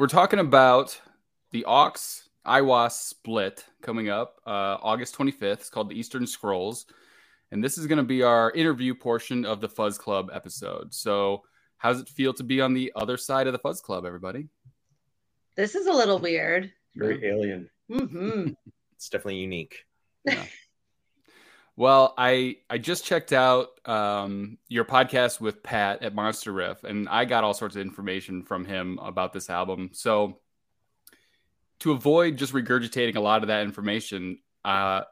we're talking about the Aawks Aiwass split coming up uh, August 25th. It's called the Eastern Scrolls. And this is going to be our interview portion of the Fuzz Club episode. So, how does it feel to be on the other side of the Fuzz Club, everybody? This is a little weird. Very alien. Mm-hmm. It's definitely unique. Yeah. Well, I I just checked out um, your podcast with Pat at Monster Riff, and I got all sorts of information from him about this album. So, to avoid just regurgitating a lot of that information, uh,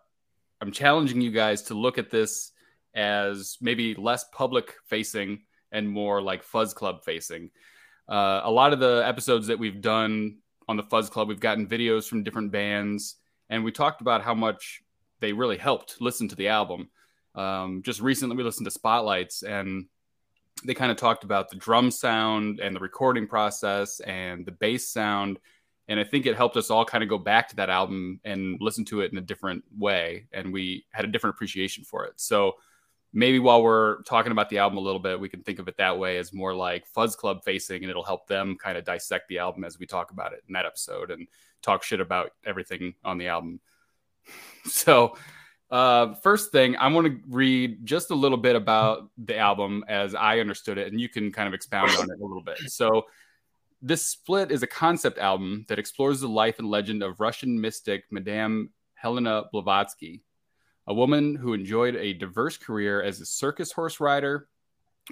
I'm challenging you guys to look at this as maybe less public facing and more like Fuzz Club facing. Uh, a lot of the episodes that we've done on the Fuzz Club, we've gotten videos from different bands, and we talked about how much they really helped listen to the album. Um, just recently, we listened to Spotlights, and they kind of talked about the drum sound and the recording process and the bass sound. And I think it helped us all kind of go back to that album and listen to it in a different way. And we had a different appreciation for it. So maybe while we're talking about the album a little bit, we can think of it that way as more like Fuzz Club facing, and it'll help them kind of dissect the album as we talk about it in that episode and talk shit about everything on the album. So, uh, first thing, I want to read just a little bit about the album as I understood it, and you can kind of expound on it a little bit. So, this split is a concept album that explores the life and legend of Russian mystic Madame Helena Blavatsky, a woman who enjoyed a diverse career as a circus horse rider,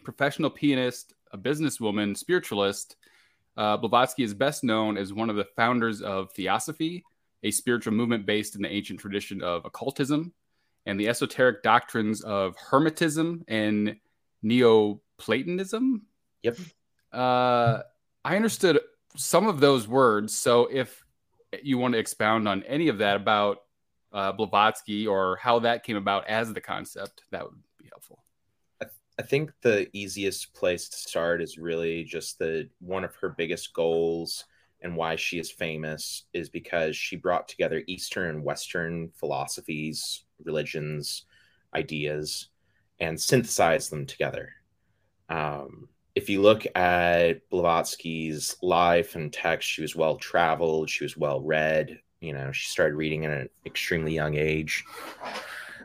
professional pianist, a businesswoman, spiritualist. Uh, Blavatsky is best known as one of the founders of Theosophy, a spiritual movement based in the ancient tradition of occultism and the esoteric doctrines of Hermetism and Neoplatonism. Yep. Uh, I understood some of those words. So if you want to expound on any of that about uh, Blavatsky or how that came about as the concept, that would be helpful. I think the easiest place to start is really just that one of her biggest goals and why she is famous is because she brought together Eastern and Western philosophies, religions, ideas, and synthesized them together. Um, if you look at Blavatsky's life and text, she was well traveled, she was well read. You know, she started reading at an extremely young age.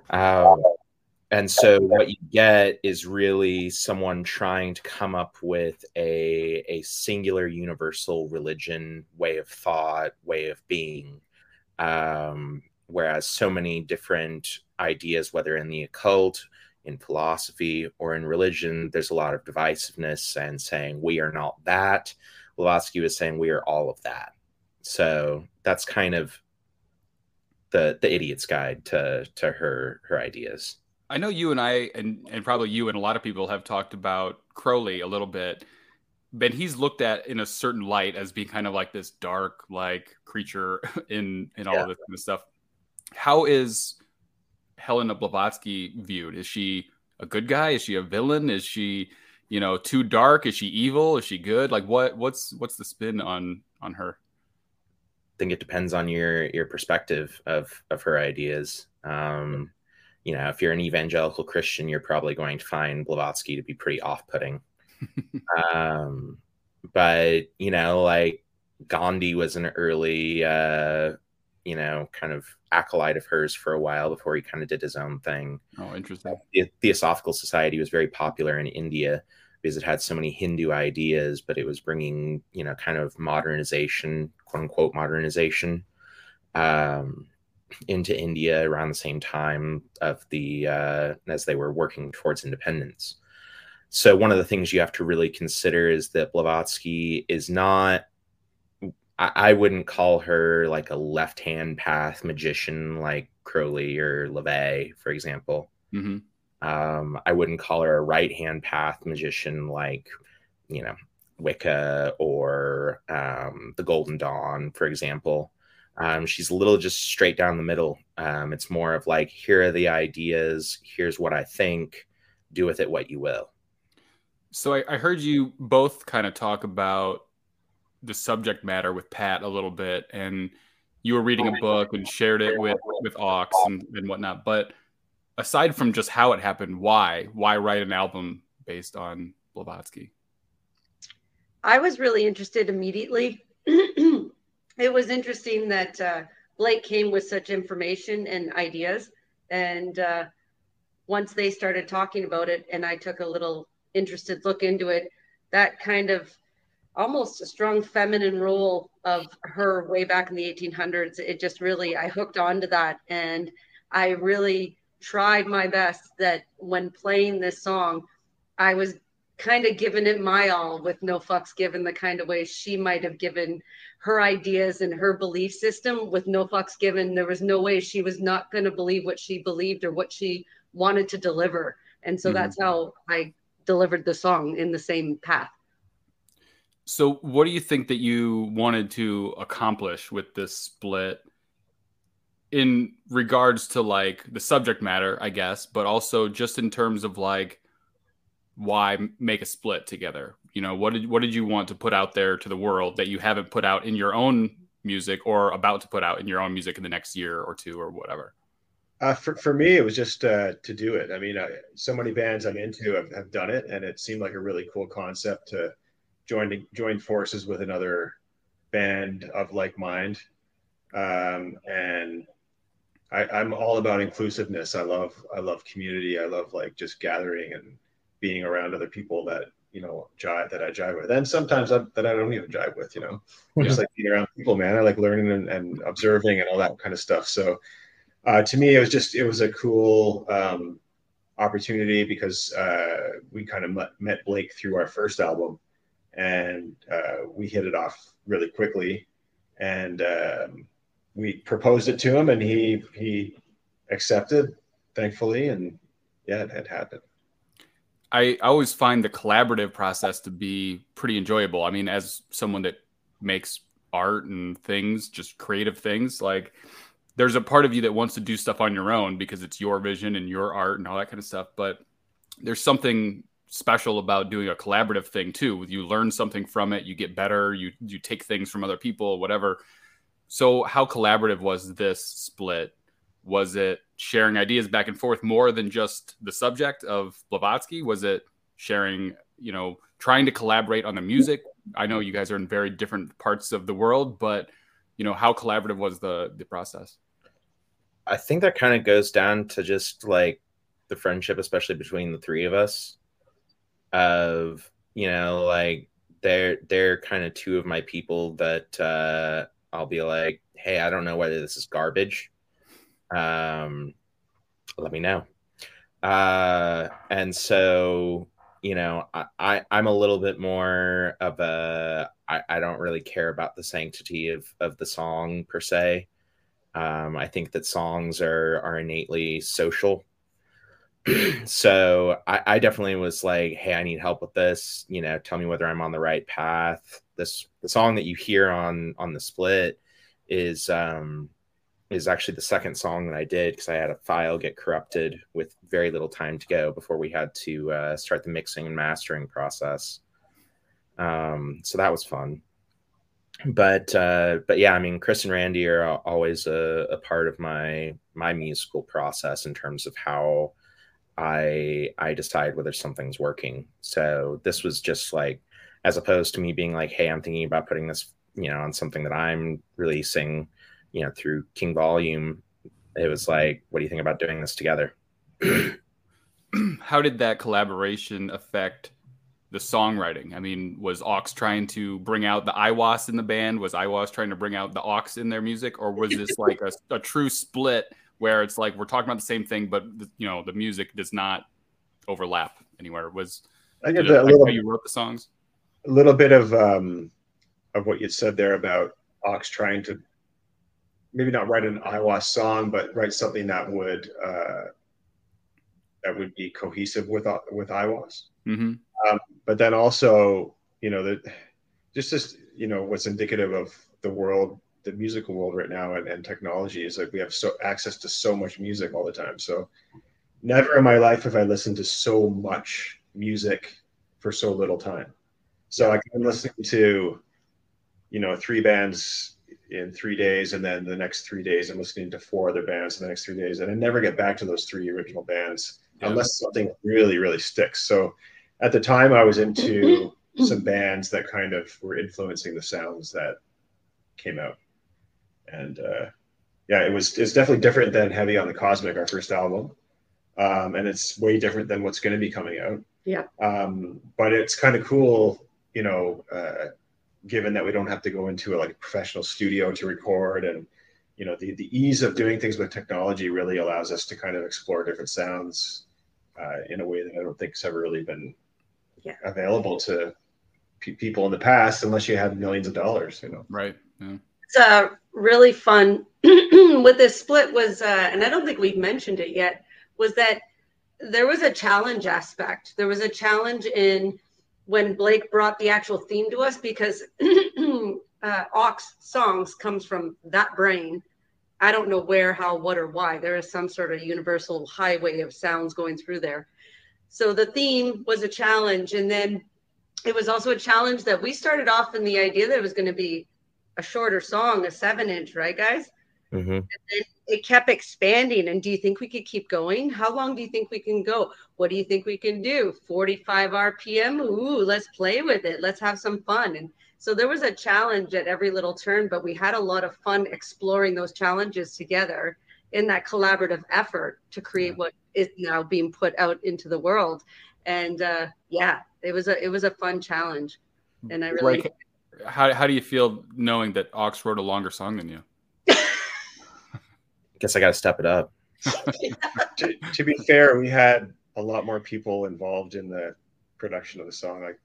Um, and so what you get is really someone trying to come up with a a singular universal religion way of thought way of being. Um, whereas so many different ideas whether in the occult in philosophy or in religion there's a lot of divisiveness and saying we are not that. Blavatsky was saying we are all of that. So that's kind of the the idiot's guide to to her her ideas I know you and I, and, and probably you and a lot of people have talked about Crowley a little bit, but he's looked at in a certain light as being kind of like this dark, like creature in in all yeah. of this kind of stuff. How is Helena Blavatsky viewed? Is she a good guy? Is she a villain? Is she, you know, too dark? Is she evil? Is she good? Like what what's what's the spin on on her? I think it depends on your your perspective of of her ideas. Um, you know, if you're an evangelical Christian, you're probably going to find Blavatsky to be pretty off-putting. um, but you know, like Gandhi was an early, uh, you know, kind of acolyte of hers for a while before he kind of did his own thing. Oh, interesting. The Theosophical Society was very popular in India because it had so many Hindu ideas, but it was bringing, you know, kind of modernization, quote unquote modernization. Um, into India around the same time of the uh, as they were working towards independence. So one of the things you have to really consider is that Blavatsky is not. I, I wouldn't call her like a left hand path magician like Crowley or LaVey, for example. Mm-hmm. Um, I wouldn't call her a right hand path magician like, you know, Wicca or um, the Golden Dawn, for example. Um, she's a little just straight down the middle. Um, it's more of like, here are the ideas, here's what I think, do with it what you will. So I, I heard you both kind of talk about the subject matter with Pat a little bit, and you were reading a book and shared it with with Aawks and, and whatnot. But aside from just how it happened, why why write an album based on Blavatsky? I was really interested immediately it was interesting that uh, Blake came with such information and ideas. And uh, once they started talking about it, and I took a little interested look into it, that kind of almost a strong feminine role of her way back in the 1800s. It just really, I hooked onto that. And I really tried my best that when playing this song, I was kind of giving it my all with no fucks given the kind of way she might have given her ideas and her belief system with no fucks given. There was no way she was not going to believe what she believed or what she wanted to deliver. And so mm-hmm. that's how I delivered the song in the same path. So, what do you think that you wanted to accomplish with this split in regards to like the subject matter, I guess, but also just in terms of like why make a split together? You know, what did what did you want to put out there to the world that you haven't put out in your own music or about to put out in your own music in the next year or two or whatever? Uh, for, for me, it was just uh, to do it. I mean, I, so many bands I'm into have, have done it, and it seemed like a really cool concept to join join forces with another band of like mind. Um, and I, I'm all about inclusiveness. I love I love community. I love like just gathering and being around other people that you know jive that I jive with, and sometimes I, that I don't even jive with. You know, yeah. just like being around people, man. I like learning and, and observing and all that kind of stuff. So uh, to me, it was just it was a cool um, opportunity because uh, we kind of met, met Blake through our first album, and uh, we hit it off really quickly, and um, we proposed it to him, and he he accepted, thankfully, and yeah, it had happened. I always find the collaborative process to be pretty enjoyable. I mean, as someone that makes art and things, just creative things, like there's a part of you that wants to do stuff on your own because it's your vision and your art and all that kind of stuff. But there's something special about doing a collaborative thing too. You learn something from it, you get better, you you take things from other people, whatever. So how collaborative was this split? Was it sharing ideas back and forth more than just the subject of Blavatsky? Was it sharing, you know, trying to collaborate on the music? I know you guys are in very different parts of the world, but you know, how collaborative was the the process? I think that kind of goes down to just like the friendship, especially between the three of us of you know like they're they're kind of two of my people that uh i'll be like hey i don't know whether this is garbage um let me know uh and so you know i, I i'm a little bit more of a I, I don't really care about the sanctity of of the song per se um i think that songs are are innately social so I, I, definitely was like, hey, I need help with this. You know, tell me whether I'm on the right path. This the song that you hear on on the split is um is actually the second song that I did because I had a file get corrupted with very little time to go before we had to uh, start the mixing and mastering process. Um, so that was fun. But uh, but yeah, I mean, Chris and Randy are always a, a part of my my musical process in terms of how I I decide whether something's working. So this was just like as opposed to me being like, hey, I'm thinking about putting this, you know, on something that I'm releasing, you know, through King Volume. It was like, what do you think about doing this together? How did that collaboration affect the songwriting? I mean, was Aawks trying to bring out the Aiwass in the band? Was Aiwass trying to bring out the Aawks in their music? Or was this like a, a true split where it's like we're talking about the same thing, but you know the music does not overlap anywhere. Was I get that little, you wrote the songs? A little bit of um, of what you said there about Aawks trying to maybe not write an Aiwass song, but write something that would uh, that would be cohesive with with Aiwass. Mm-hmm. Um, but then also, you know, that just as you know, what's indicative of the world the musical world right now and, and technology is like we have so access to so much music all the time. So never in my life have I listened to so much music for so little time. So I can listen to, you know, three bands in three days, and then the next three days I'm listening to four other bands in the next three days, and I never get back to those three original bands yeah. unless something really, really sticks. So at the time I was into some bands that kind of were influencing the sounds that came out, and uh, yeah, it was it's definitely different than Heavy on the Cosmic, our first album, um, and it's way different than what's going to be coming out. Yeah. Um, but it's kind of cool, you know, uh, given that we don't have to go into a like professional studio to record and you know the, the ease of doing things with technology really allows us to kind of explore different sounds uh, in a way that I don't think has ever really been Yeah. available to pe- people in the past unless you had millions of dollars you know Right. Yeah. It's uh, really fun with this split was, uh, and I don't think we've mentioned it yet, was that there was a challenge aspect. There was a challenge in when Blake brought the actual theme to us because uh, Aawks songs comes from that brain. I don't know where, how, what, or why. There is some sort of universal highway of sounds going through there. So the theme was a challenge. And then it was also a challenge that we started off in the idea that it was going to be a shorter song, a seven inch, right, guys? Hmm It kept expanding. And do you think we could keep going? How long do you think we can go? What do you think we can do? 45 RPM? Ooh, let's play with it. Let's have some fun. And so there was a challenge at every little turn, but we had a lot of fun exploring those challenges together in that collaborative effort to create what is now being put out into the world. And uh, yeah, it was a it was a fun challenge. And I really Like, how how do you feel knowing that Aawks wrote a longer song than you? Guess I got to step it up. to, to be fair, we had a lot more people involved in the production of the song. Like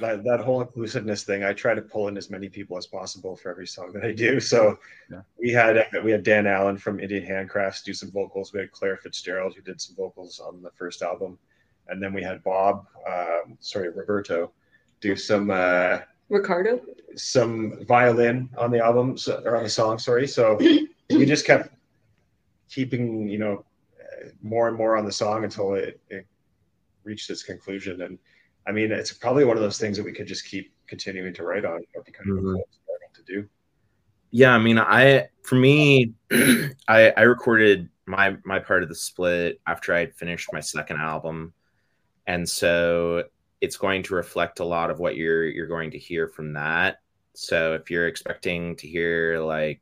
that, that whole inclusiveness thing, I try to pull in as many people as possible for every song that I do. So Yeah. we had uh, we had Dan Allen from Indian Handcrafts do some vocals. We had Claire Fitzgerald who did some vocals on the first album, and then we had Bob, um, sorry Roberto, do some uh, Ricardo. some violin on the album so, or on the song. Sorry, so we just kept keeping you know uh, more and more on the song until it, it reached its conclusion. And I mean, it's probably one of those things that we could just keep continuing to write on. It'd be kind of a Mhm. to do. Yeah, I mean, I for me, I I recorded my my part of the split after I had finished my second album, and so it's going to reflect a lot of what you're you're going to hear from that. So if you're expecting to hear like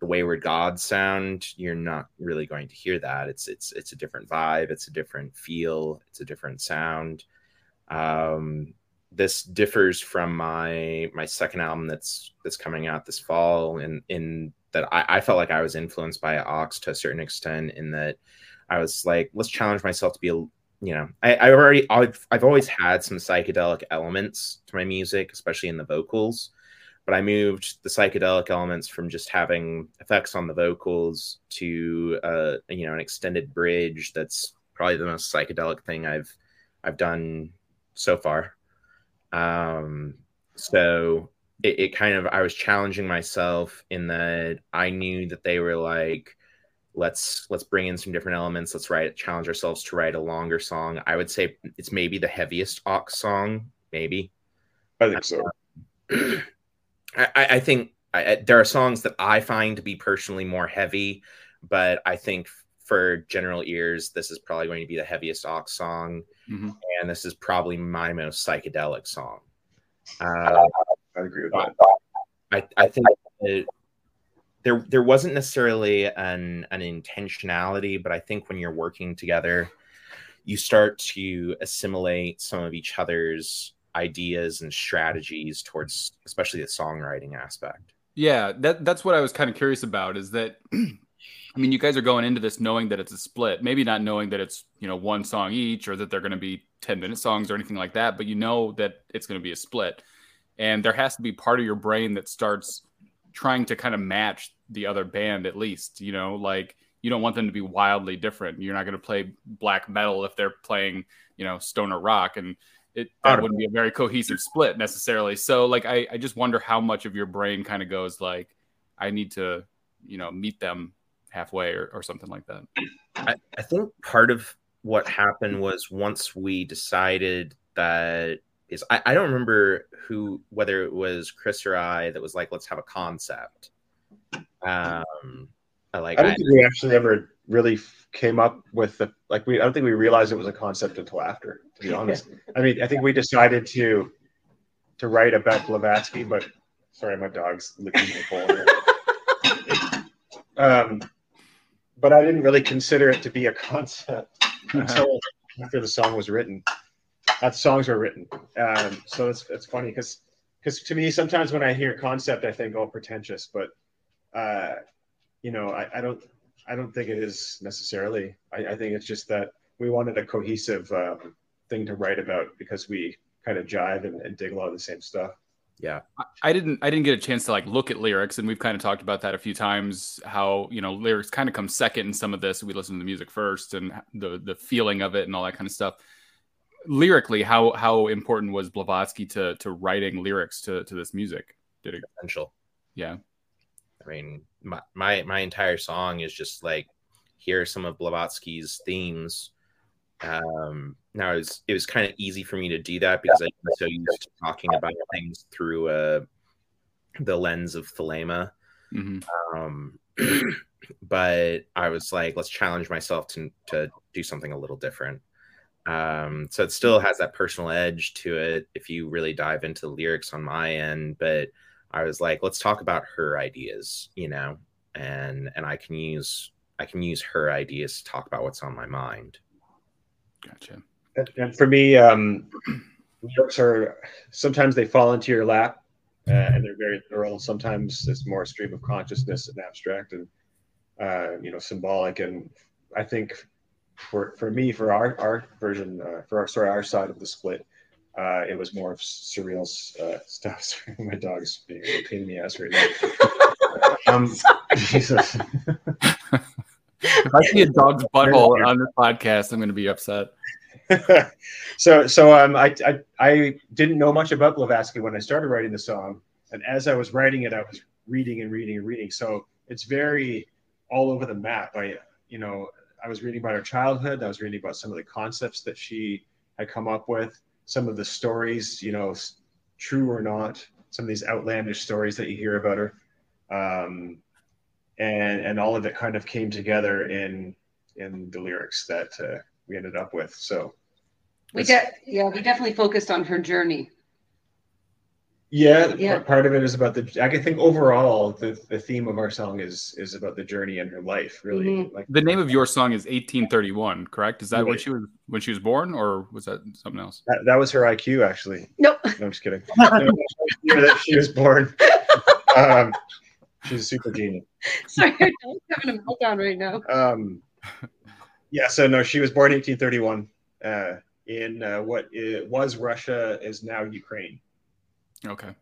the Wayward God sound, you're not really going to hear that. It's it's it's a different vibe, it's a different feel, it's a different sound. Um, this differs from my my second album that's that's coming out this fall in in that I, I felt like I was influenced by Aawks to a certain extent in that I was like let's challenge myself to be a you know I, I already I've, I've always had some psychedelic elements to my music especially in the vocals but I moved the psychedelic elements from just having effects on the vocals to uh you know an extended bridge that's probably the most psychedelic thing I've I've done so far um, so it, it kind of I was challenging myself in that I knew that they were like, let's let's bring in some different elements. Let's write challenge ourselves to write a longer song. I would say it's maybe the heaviest Aawks song, maybe. I think so. I, I think I, there are songs that I find to be personally more heavy, but I think for general ears, this is probably going to be the heaviest Aawks song, Mhm. and this is probably my most psychedelic song. Uh, I agree with that. I, I think it, there there wasn't necessarily an an intentionality, but I think when you're working together, you start to assimilate some of each other's ideas and strategies towards especially the songwriting aspect. Yeah, that that's what I was kind of curious about is that I mean, you guys are going into this knowing that it's a split, maybe not knowing that it's, you know, one song each or that they're going to be 10 minute songs or anything like that, but you know that it's going to be a split. And there has to be part of your brain that starts trying to kind of match the other band at least, you know, like you don't want them to be wildly different. You're not going to play black metal if they're playing, you know, stoner rock and it that wouldn't be a very cohesive split necessarily. So like I, I just wonder how much of your brain kind of goes like I need to, you know, meet them halfway or, or something like that. I, I think part of what happened was once we decided that is I, I don't remember who whether it was Chris or I that was like let's have a concept. Um, I like I don't I- think we actually ever really came up with the like we. I don't think we realized it was a concept until after. To be honest, I mean, I think we decided to to write about Blavatsky, but Sorry, my dog's licking my bowl. um, but I didn't really consider it to be a concept until after the song was written. That songs were written. Um, so it's it's funny because because to me sometimes when I hear concept I think oh pretentious, but uh, you know I, I don't I don't think it is necessarily. I, I think it's just that we wanted a cohesive um, thing to write about because we kind of jive and, and dig a lot of the same stuff. Yeah. I didn't I didn't get a chance to like look at lyrics and we've kind of talked about that a few times how, you know, lyrics kind of come second in some of this. We listen to the music first and the the feeling of it and all that kind of stuff. Lyrically, how how important was Blavatsky to to writing lyrics to to this music? Did it essential? Yeah. I mean, my my, my entire song is just like here are some of Blavatsky's themes um, now it was, it was kind of easy for me to do that because I'm so used to talking about things through uh, the lens of Thelema. Mm-hmm. Um, but I was like, let's challenge myself to to do something a little different. Um, so it still has that personal edge to it if you really dive into the lyrics on my end. But I was like, let's talk about her ideas, you know, and and I can use I can use her ideas to talk about what's on my mind. Gotcha. And for me, um, lyrics are sometimes they fall into your lap uh, and they're very literal. Sometimes it's more a stream of consciousness and abstract and uh, you know symbolic. And I think for for me, for our our version, uh, for our sorry our side of the split, uh, it was more of surreal uh, stuff. Sorry, my dog's being a pain in the ass right now. um, Jesus. if I see a dog's butthole on this podcast, I'm going to be upset. so, so um, I, I, I didn't know much about Blavatsky when I started writing the song, and as I was writing it, I was reading and reading and reading. So it's very all over the map. I, you know, I was reading about her childhood. I was reading about some of the concepts that she had come up with, some of the stories, you know, true or not, some of these outlandish stories that you hear about her. Um, and and all of it kind of came together in in the lyrics that uh, we ended up with. So we de- yeah, we definitely focused on her journey. Yeah, yeah. part of it is about the. I think overall, the, the theme of our song is is about the journey in her life. Really, mm-hmm. like the name of your song is 1831. Correct? Is that right. when she was when she was born, or was that something else? That, that was her IQ, actually. Nope. No, I'm just kidding. no, that she was born. Um, She's a super genius. Sorry, I'm having a meltdown right now. Um, yeah, so no, she was born 1831 uh, in uh, what was Russia is now Ukraine. Okay.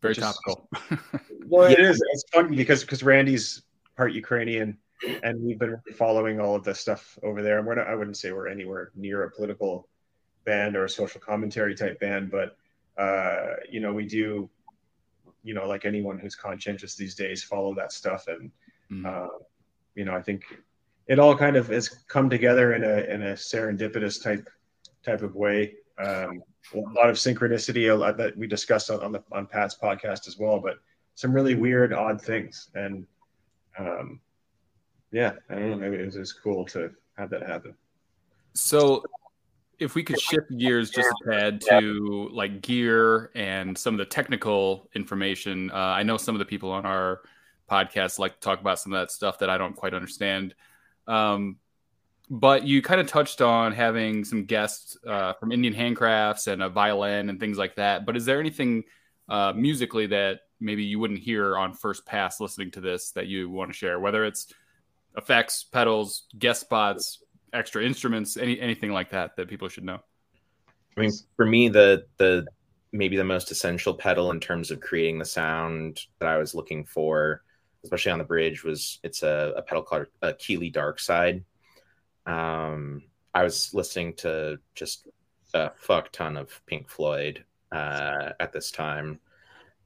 Very Which topical. Is, well, it is. It's funny because because Randy's part Ukrainian, and we've been following all of this stuff over there. And we're not, I wouldn't say we're anywhere near a political band or a social commentary type band, but uh, you know, we do you know, like anyone who's conscientious these days, follow that stuff. And, mm-hmm. uh, you know, I think it all kind of has come together in a, in a serendipitous type, type of way. Um, a lot of synchronicity a lot that we discussed on, on the, on Pat's podcast as well, but some really weird, odd things. And, um, yeah, I don't know. Maybe it was just cool to have that happen. So if we could shift gears just a tad to like gear and some of the technical information, uh, I know some of the people on our podcast like to talk about some of that stuff that I don't quite understand. Um, but you kind of touched on having some guests uh, from Indian handcrafts and a violin and things like that. But is there anything uh, musically that maybe you wouldn't hear on first pass listening to this that you want to share? Whether it's effects, pedals, guest spots, extra instruments, any anything like that that people should know? I mean, for me, the the maybe the most essential pedal in terms of creating the sound that I was looking for, especially on the bridge, was it's a, a pedal called a Keeley Dark Side. Um, I was listening to just a fuck ton of Pink Floyd uh, at this time,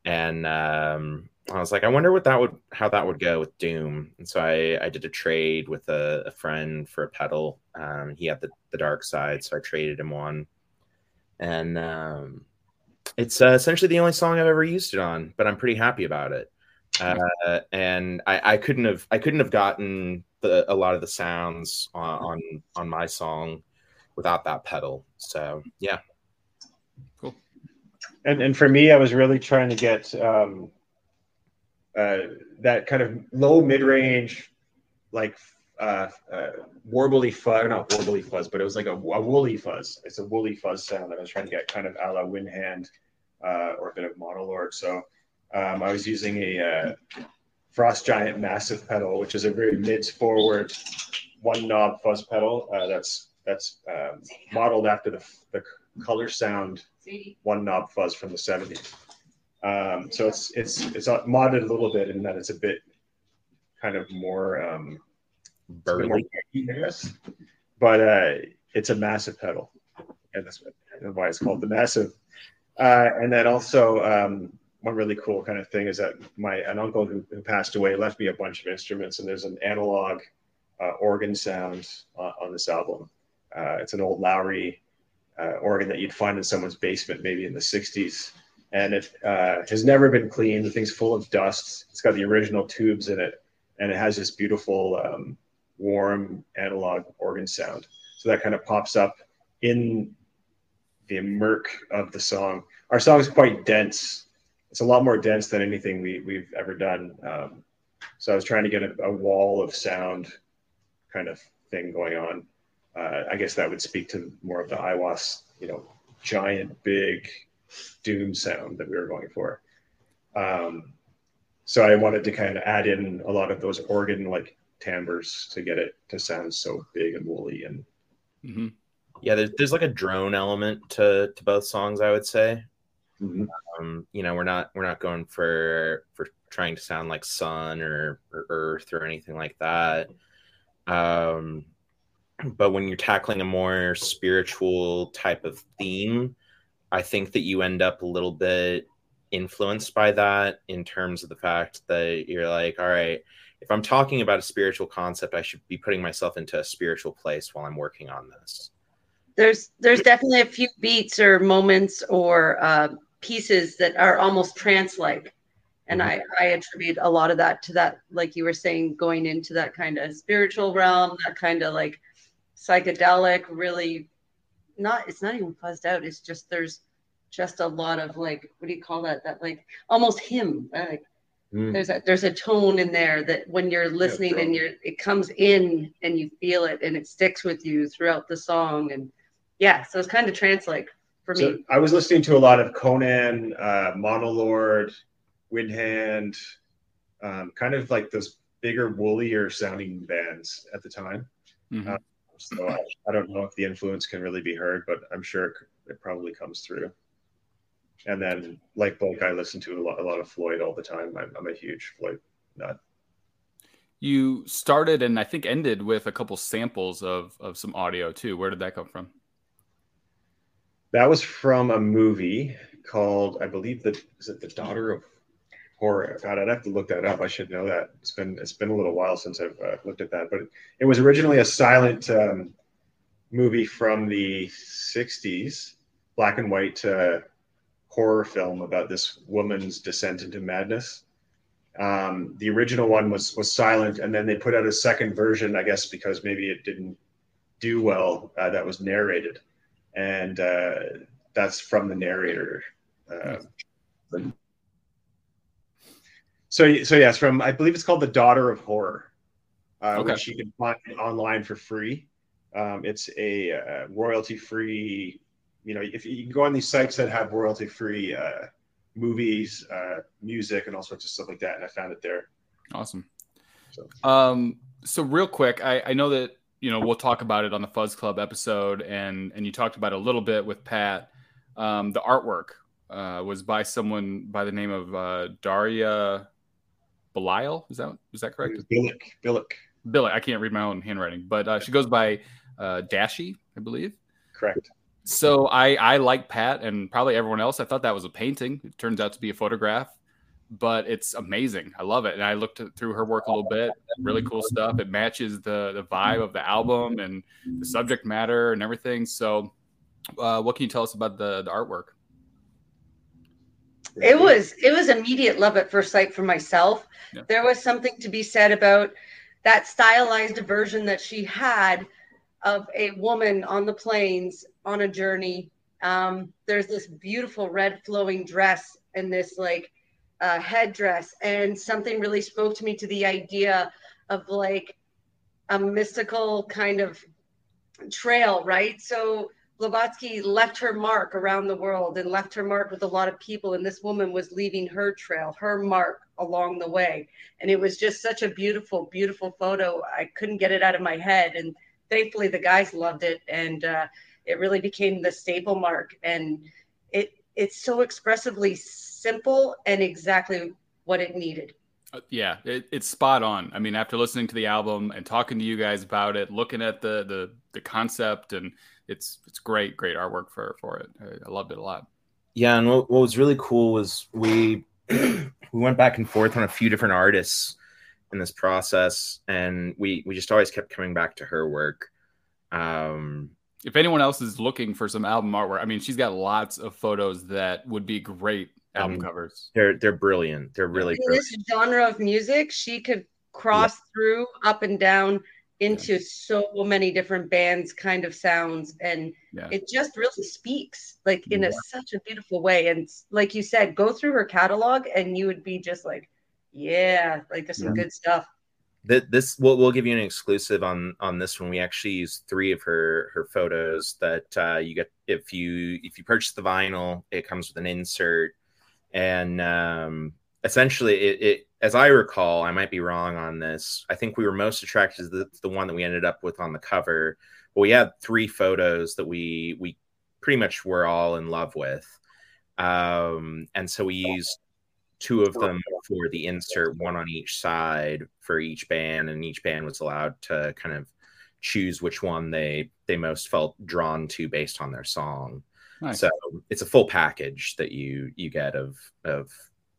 and um, I was like, I wonder what that would how that would go with Doom. And so I, I did a trade with a, a friend for a pedal. Um, he had the, the dark side, so I traded him one. And um, it's uh, essentially the only song I've ever used it on, but I'm pretty happy about it. Uh, and I, I couldn't have I couldn't have gotten the, a lot of the sounds on, on on my song without that pedal. So yeah, cool. And and for me, I was really trying to get um, uh, that kind of low mid range, like uh, uh, warbly fuzz, not warbly fuzz, but it was like a, a, woolly fuzz. It's a woolly fuzz sound that I was trying to get kind of a la Windhand uh, or a bit of Monolord. So um, I was using a uh, Frost Giant massive pedal, which is a very mids forward one knob fuzz pedal. Uh, that's that's um, modeled after the, the Colorsound one knob fuzz from the 70s. Um, so it's it's it's modded a little bit in that it's a bit kind of more um, burly, yes, but uh, it's a massive pedal, and that's why it's called the massive. Uh, and then also um, one really cool kind of thing is that my an uncle who, who, passed away left me a bunch of instruments, and there's an analog uh, organ sound uh, on this album. Uh, it's an old Lowrey uh, organ that you'd find in someone's basement, maybe in the '60s, and it uh, has never been cleaned. The thing's full of dust. It's got the original tubes in it, and it has this beautiful, um, warm analog organ sound. So that kind of pops up in the murk of the song. Our song is quite dense it's a lot more dense than anything we, we've ever done. Um, so I was trying to get a, a, wall of sound kind of thing going on. Uh, I guess that would speak to more of the Aiwass, you know, giant, big doom sound that we were going for. Um, so I wanted to kind of add in a lot of those organ like timbres to get it to sound so big and woolly and. Mm-hmm. Yeah, there's, there's like a drone element to to both songs, I would say. Mm-hmm. Um, you know, we're not we're not going for for trying to sound like Sunn or, or Earth or anything like that. Um, but when you're tackling a more spiritual type of theme, I think that you end up a little bit influenced by that in terms of the fact that you're like, all right, if I'm talking about a spiritual concept, I should be putting myself into a spiritual place while I'm working on this. There's there's definitely a few beats or moments or uh, pieces that are almost trance-like. And mm-hmm. I, I attribute a lot of that to that like you were saying going into that kind of spiritual realm that kind of like psychedelic really not it's not even fuzzed out. It's just there's just a lot of like what do you call that? That like almost hymn like mm. there's a there's a tone in there that when you're listening yeah, and you're it comes in and you feel it and it sticks with you throughout the song. And yeah so it's kind of trance like for so me. I was listening to a lot of Conan, uh, Monolord, Windhand, um, kind of like those bigger, woollier sounding bands at the time. Mm-hmm. Uh, so I, I, don't know if the influence can really be heard, but I'm sure it, it probably comes through. And then, like Blake, I listen to a lot, a lot of Floyd all the time. I'm, I'm a huge Floyd nut. You started and I think ended with a couple samples of of some audio too. Where did that come from? That was from a movie called, I believe that is it the Daughter of Horror. God, I'd have to look that up. I should know that. It's been it's been a little while since I've uh, looked at that, but it was originally a silent um, movie from the '60s, black and white uh, horror film about this woman's descent into madness. Um, the original one was was silent, and then they put out a second version, I guess, because maybe it didn't do well. Uh, that was narrated and uh, that's from the narrator. Uh, so, so yes, from I believe it's called the Daughter of Horror, uh, okay. which you can find online for free. Um, it's a uh, royalty-free. You know, if you can go on these sites that have royalty-free uh, movies, uh, music, and all sorts of stuff like that, and I found it there. Awesome. So, um, so real quick, I, I know that you know we'll talk about it on the Fuzz Club episode, and and you talked about it a little bit with Pat. Um, the artwork uh, was by someone by the name of uh, Daria Belial. Is that is that correct? Billick. Billick. Billick. I can't read my own handwriting, but uh, she goes by uh, Dashi, I believe. Correct. So I I like Pat and probably everyone else. I thought that was a painting. It turns out to be a photograph but it's amazing. I love it. And I looked through her work a little bit. Really cool stuff. It matches the the vibe of the album and the subject matter and everything. So, uh, what can you tell us about the the artwork? It was it was immediate love at first sight for myself. Yeah. There was something to be said about that stylized version that she had of a woman on the plains on a journey Um, there's this beautiful red flowing dress and this like uh, headdress, and something really spoke to me to the idea of like a mystical kind of trail, right? So Blavatsky left her mark around the world and left her mark with a lot of people. And this woman was leaving her trail, her mark along the way. And it was just such a beautiful, beautiful photo. I couldn't get it out of my head. And thankfully, the guys loved it. And uh, it really became the staple mark. And it it's so expressively simple and exactly what it needed. Uh, yeah, it, it's spot on. I mean, after listening to the album and talking to you guys about it, looking at the the the concept, and it's it's great, great artwork for for it. I, I loved it a lot. Yeah, and what, what was really cool was we we went back and forth on a few different artists in this process, and we we just always kept coming back to her work. Um, if anyone else is looking for some album artwork, I mean, she's got lots of photos that would be great album um, covers. They're they're brilliant. They're really in this genre of music. She could cross yeah. through up and down into yeah. so many different bands kind of sounds and yeah. it just really speaks like in a such a beautiful way and like you said go through her catalog and you would be just like yeah like there's some good stuff that this we'll, we'll give you an exclusive on on this one we actually use three of her her photos that uh, you get if you if you purchase the vinyl it comes with an insert and um, essentially, it, it, as I recall, I might be wrong on this. I think we were most attracted to the, the one that we ended up with on the cover. But we had three photos that we we pretty much were all in love with, um, and so we used two of them for the insert, one on each side for each band, and each band was allowed to kind of choose which one they they most felt drawn to based on their song. Nice. So it's a full package that you you get of of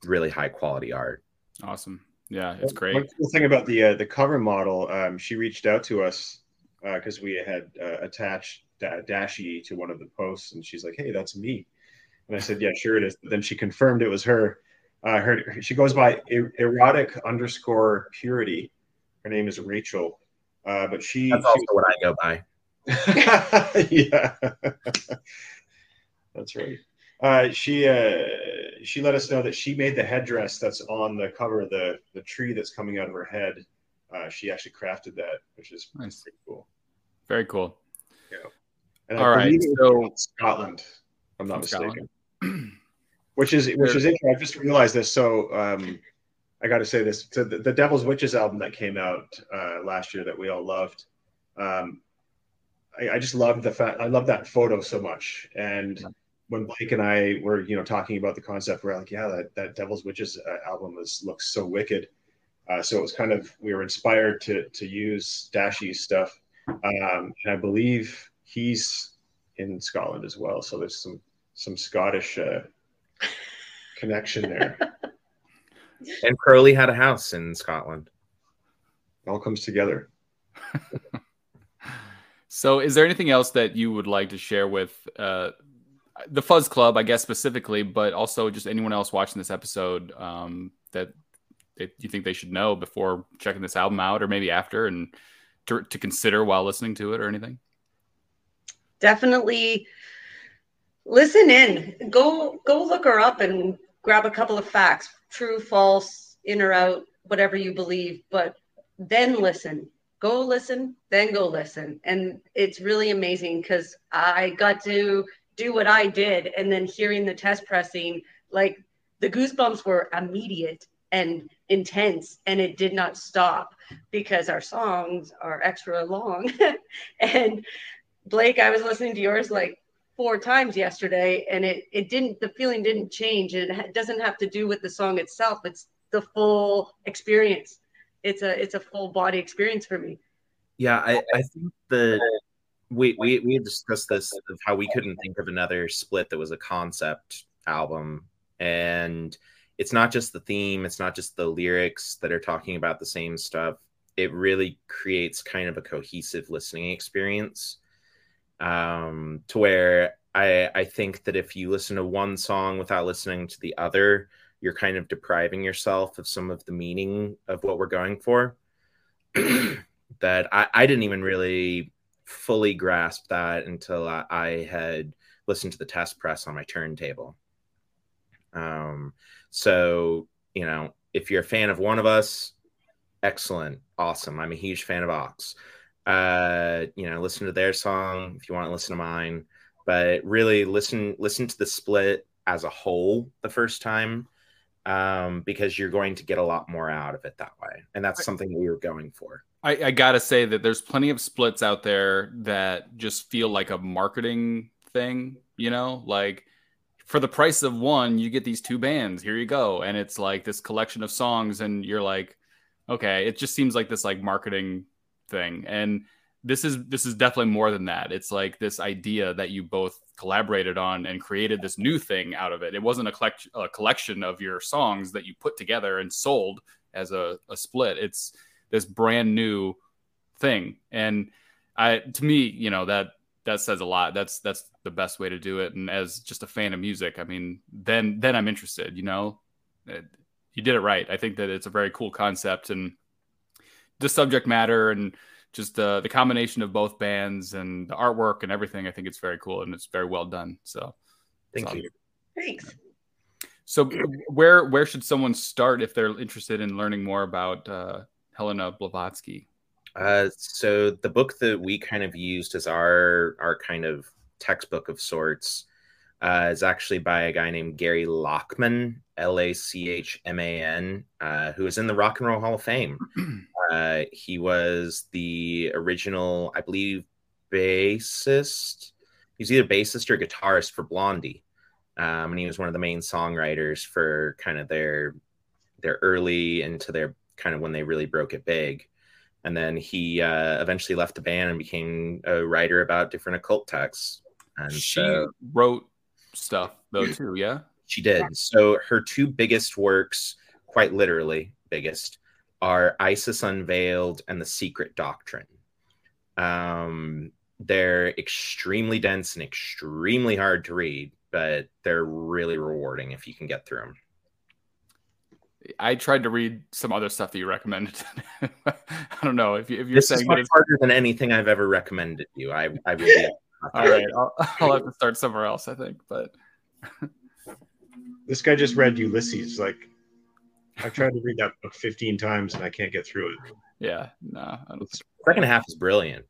really high quality art. Awesome. Yeah, it's great. One cool thing about the uh, the cover model, um, she reached out to us because uh, we had uh, attached da- Dashi to one of the posts, and she's like, "Hey, that's me." And I said, "Yeah, sure it is." But then she confirmed it was her. Uh, her she goes by er- erotic underscore purity. Her name is Rachel, uh, but she. That's also she, what I go by. yeah. That's right. Uh, she uh, she let us know that she made the headdress that's on the cover of the the tree that's coming out of her head. Uh, she actually crafted that, which is nice. pretty cool. Very cool. Yeah. And All right, so Scotland, I'm not mistaken. which is which is interesting. I just realized this. So um, I got to say this: so the, the, Devil's Witches album that came out uh, last year that we all loved. Um, I, I, just loved the fact I love that photo so much, and when Blake and I were, you know, talking about the concept, we are like, yeah, that, that Devil's Witches uh, album was looks so wicked. Uh, so it was kind of we were inspired to to use Dashi's stuff, um, and I believe he's in Scotland as well. So there's some some Scottish uh, connection there. And Crowley had a house in Scotland. It all comes together. so, is there anything else that you would like to share with uh, the Fuzz Club, I guess specifically, but also just anyone else watching this episode um, that they, you think they should know before checking this album out, or maybe after, and to, to consider while listening to it, or anything? Definitely listen in. Go go look her up and grab a couple of facts, true, false, in or out, whatever you believe. But then listen. Go listen, then go listen, and it's really amazing because I got to do what I did and then hearing the test pressing, like the goosebumps were immediate and intense and it did not stop because our songs are extra long. and Blake, I was listening to yours like four times yesterday and it, it didn't, the feeling didn't change. It doesn't have to do with the song itself. It's the full experience. It's a, it's a full body experience for me. Yeah. I, I think the, we we we discussed this of how we couldn't think of another split that was a concept album and it's not just the theme it's not just the lyrics that are talking about the same stuff it really creates kind of a cohesive listening experience um to where i i think that if you listen to one song without listening to the other you're kind of depriving yourself of some of the meaning of what we're going for that I, I didn't even really fully grasp that until I, I had listened to the test press on my turntable. Um, so you know, if you're a fan of one of us, excellent, awesome. I'm a huge fan of Aawks. Uh, you know, listen to their song if you want to listen to mine, but really listen listen to the split as a whole the first time um, because you're going to get a lot more out of it that way, and that's something we were going for. I, I gotta say that there's plenty of splits out there that just feel like a marketing thing, you know, like for the price of one, you get these two bands. Here you go. And it's like this collection of songs, and you're like, okay, it just seems like this like marketing thing. And this is this is definitely more than that. It's like this idea that you both collaborated on and created this new thing out of it. It wasn't a, collect, a collection of your songs that you put together and sold as a, a split. It's this brand new thing. And I, to me, you know, that, that says a lot. That's, that's the best way to do it. And as just a fan of music, I mean, then, then I'm interested, you know, you did it right. I think that it's a very cool concept and the subject matter and, just the the combination of both bands and the artwork and everything. I think it's very cool and it's very well done. So, thank you. Thanks. So, where where should someone start if they're interested in learning more about uh, Helena Blavatsky? Uh, so the book that we kind of used as our our kind of textbook of sorts uh, is actually by a guy named Gary Lachman, L A C H M A N, uh, who is in the Rock and Roll Hall of Fame. Uh, he was the original, I believe, bassist. He's either bassist or guitarist for Blondie, um, and he was one of the main songwriters for kind of their their early into their kind of when they really broke it big. And then he uh, eventually left the band and became a writer about different occult texts. And she so, wrote stuff though too, yeah. She did. So her two biggest works, quite literally biggest, are Isis Unveiled and The Secret Doctrine. Um, they're extremely dense and extremely hard to read, but they're really rewarding if you can get through them. I tried to read some other stuff that you recommended. I don't know if, you, if you're this saying is much harder than anything I've ever recommended you. I, I would be all right. I'll, I'll have to start somewhere else, I think. But this guy just read Ulysses. Like, I've tried to read that book 15 times and I can't get through it. Yeah, no. Nah, the second half is brilliant.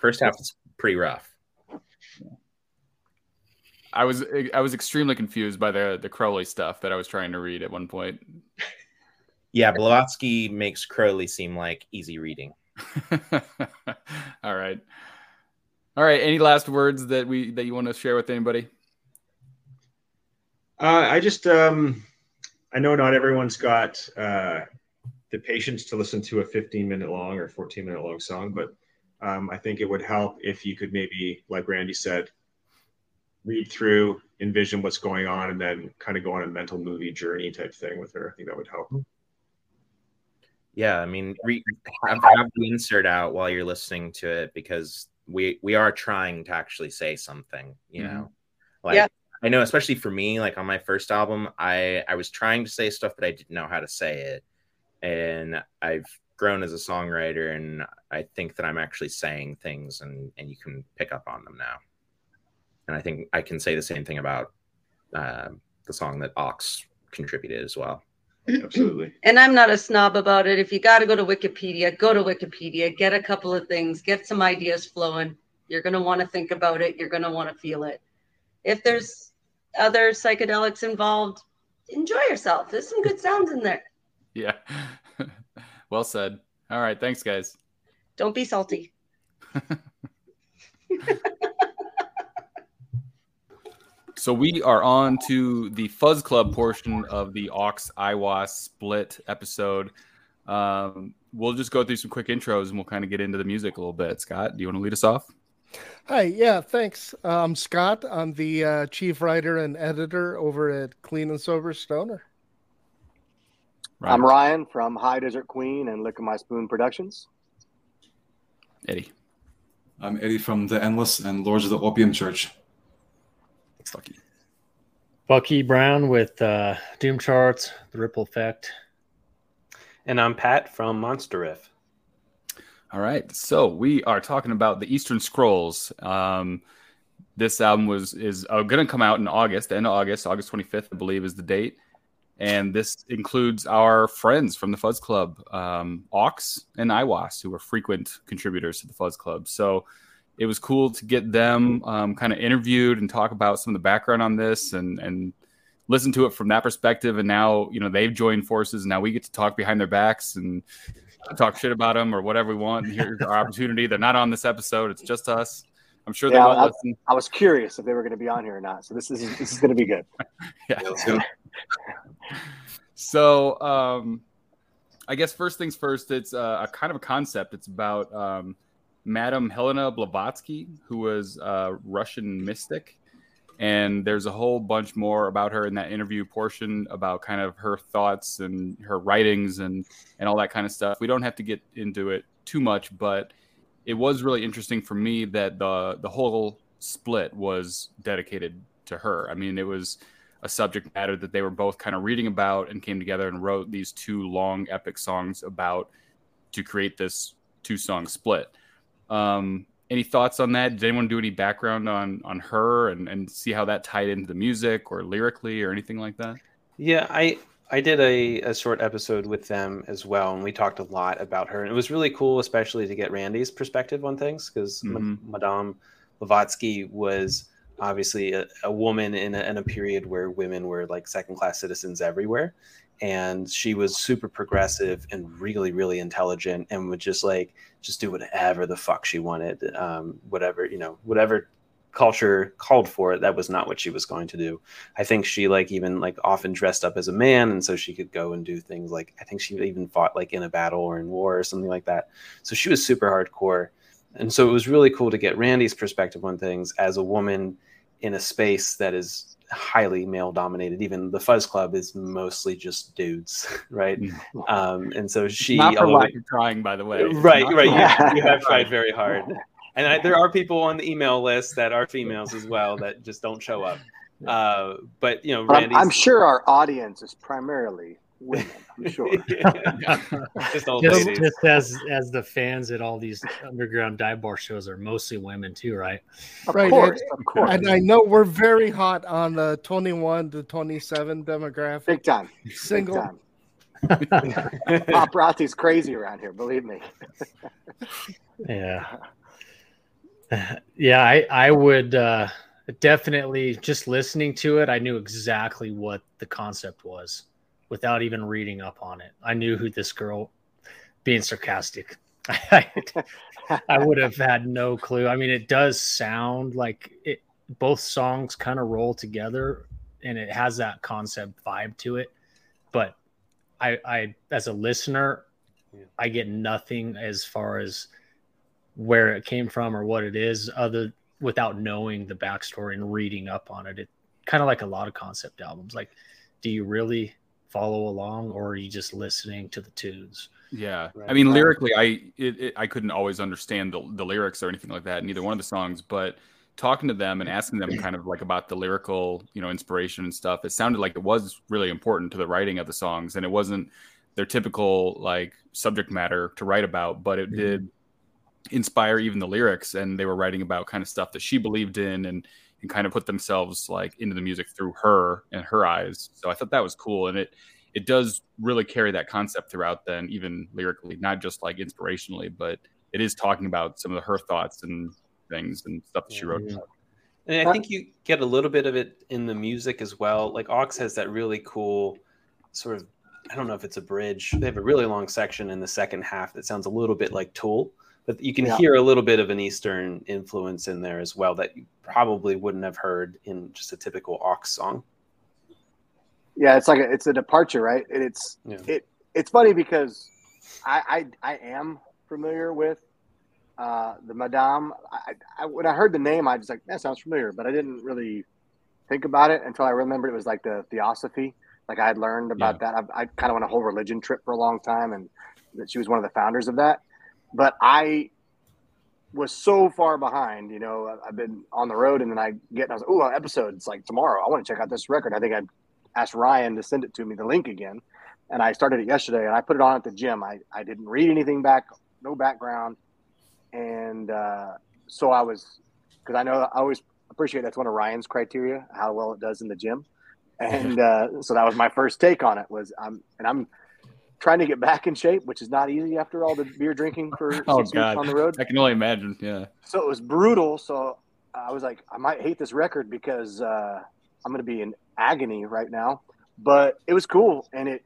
First half is pretty rough. I was I was extremely confused by the the Crowley stuff that I was trying to read at one point. Yeah, Blavatsky makes Crowley seem like easy reading. All right. All right. Any last words that we that you want to share with anybody? Uh, I just um, I know not everyone's got uh, the patience to listen to a 15 minute long or 14 minute long song, but um, I think it would help if you could maybe, like Randy said, read through, envision what's going on, and then kind of go on a mental movie journey type thing with her. I think that would help. Yeah, I mean, re- have, have the insert out while you're listening to it because we we are trying to actually say something. You mm-hmm. know, like yeah. I know, especially for me, like on my first album, I I was trying to say stuff, but I didn't know how to say it, and I've grown as a songwriter, and I think that I'm actually saying things, and and you can pick up on them now, and I think I can say the same thing about uh, the song that Aawks contributed as well. Absolutely. And I'm not a snob about it. If you got to go to Wikipedia, go to Wikipedia, get a couple of things, get some ideas flowing. You're going to want to think about it. You're going to want to feel it. If there's other psychedelics involved, enjoy yourself. There's some good sounds in there. Yeah. well said. All right. Thanks, guys. Don't be salty. so we are on to the Fuzz Club portion of the Aawks Aiwass split episode. Um, we'll just go through some quick intros and we'll kind of get into the music a little bit. Scott, do you want to lead us off? Hi, yeah, thanks. I'm Scott. I'm the uh, chief writer and editor over at Clean and Sober Stoner. Ryan. I'm Ryan from High Desert Queen and Lick of My Spoon Productions. Eddie. I'm Eddie from The Endless and Lords of the Opium Church. Bucky. Bucky Brown with uh, Doom Charts, The Ripple Effect. And I'm Pat from Monster Riff. All right. So we are talking about the Eastern Scrolls. Um, this album was is uh, going to come out in August, the end of August, August 25th, I believe, is the date. And this includes our friends from the Fuzz Club, um, Aawks and Aiwass, who are frequent contributors to the Fuzz Club. So it was cool to get them um, kind of interviewed and talk about some of the background on this and and listen to it from that perspective. And now you know they've joined forces. And now we get to talk behind their backs and talk shit about them or whatever we want. And here's our opportunity. They're not on this episode; it's just us. I'm sure yeah, they will I, listen. I was curious if they were going to be on here or not. So this is this is going to be good. yeah. so um, I guess first things first, it's uh, a kind of a concept. It's about um, Madame Helena Blavatsky, who was a Russian mystic. And there's a whole bunch more about her in that interview portion about kind of her thoughts and her writings and, and all that kind of stuff. We don't have to get into it too much, but it was really interesting for me that the the whole split was dedicated to her. I mean, it was a subject matter that they were both kind of reading about and came together and wrote these two long epic songs about to create this two song split. Um, any thoughts on that? Did anyone do any background on on her and, and see how that tied into the music or lyrically or anything like that? Yeah, I I did a, a short episode with them as well, and we talked a lot about her. And it was really cool, especially to get Randy's perspective on things, because mm-hmm. Madame Blavatsky was obviously a, a woman in a, in a period where women were like second class citizens everywhere and she was super progressive and really really intelligent and would just like just do whatever the fuck she wanted um, whatever you know whatever culture called for it that was not what she was going to do. I think she like even like often dressed up as a man and so she could go and do things like i think she even fought like in a battle or in war or something like that. So she was super hardcore. And so it was really cool to get randy's perspective on things as a woman in a space that is highly male dominated. Even the Fuzz Club is mostly just dudes, right? Mm. Um, and so she not for lack of trying, by the way. Right, right. You, you, have tried very hard, and I, there are people on the email list that are females as well that just don't show up. Uh, but you know, I'm, I'm, sure our audience is primarily women. I'm sure. just, just, just, as as the fans at all these underground dive bar shows are mostly women too, right? Of right. Course, and, of course. And I know we're very hot on the 21 to 27 demographic. Big time. Single. Big time. Paparazzi's crazy around here, believe me. yeah. Yeah, I I would uh definitely just listening to it, I knew exactly what the concept was without even reading up on it. I knew who this girl, being sarcastic, I, would have had no clue. I mean, it does sound like it. Both songs kind of roll together, and it has that concept vibe to it. But I, I as a listener, I get nothing as far as where it came from or what it is, other without knowing the backstory and reading up on it. It kind of like a lot of concept albums. Like, do you really follow along, or are you just listening to the tunes? Yeah, right. I mean, lyrically, I it, it, I couldn't always understand the, the lyrics or anything like that in either one of the songs, but talking to them and asking them kind of like about the lyrical, you know, inspiration and stuff, it sounded like it was really important to the writing of the songs, and it wasn't their typical like subject matter to write about, but it mm-hmm. did inspire even the lyrics, and they were writing about kind of stuff that she believed in and and kind of put themselves like into the music through her and her eyes. So I thought that was cool, and it it does really carry that concept throughout. Then even lyrically, not just like inspirationally, but it is talking about some of her thoughts and things and stuff that she wrote. Yeah. And I think you get a little bit of it in the music as well. Like Aawks has that really cool sort of I don't know if it's a bridge. They have a really long section in the second half that sounds a little bit like Tool but you can yeah. hear a little bit of an Eastern influence in there as well that you probably wouldn't have heard in just a typical Aawks song. Yeah, it's like a, it's a departure, right? it's yeah. it it's funny because I, I I am familiar with uh, the Madame. I, I, when I heard the name, I was like that sounds familiar, but I didn't really think about it until I remembered it was like the Theosophy. Like I had learned about yeah. that. I, I kind of went a whole religion trip for a long time, and that she was one of the founders of that but I was so far behind. You know, I've been on the road, and then I get, and I was, oh, episodes like tomorrow. I want to check out this record. I think I asked Ryan to send it to me, the link again, and I started it yesterday, and I put it on at the gym. I I didn't read anything back, no background, and uh, so I was because I know I always appreciate that's one of Ryan's criteria, how well it does in the gym. And uh, so that was my first take on it was I'm and I'm trying to get back in shape, which is not easy after all the beer drinking for oh, six God. weeks on the road. I can only imagine. Yeah. So it was brutal. So I was like, I might hate this record because uh, I'm going to be in agony right now. But it was cool, and it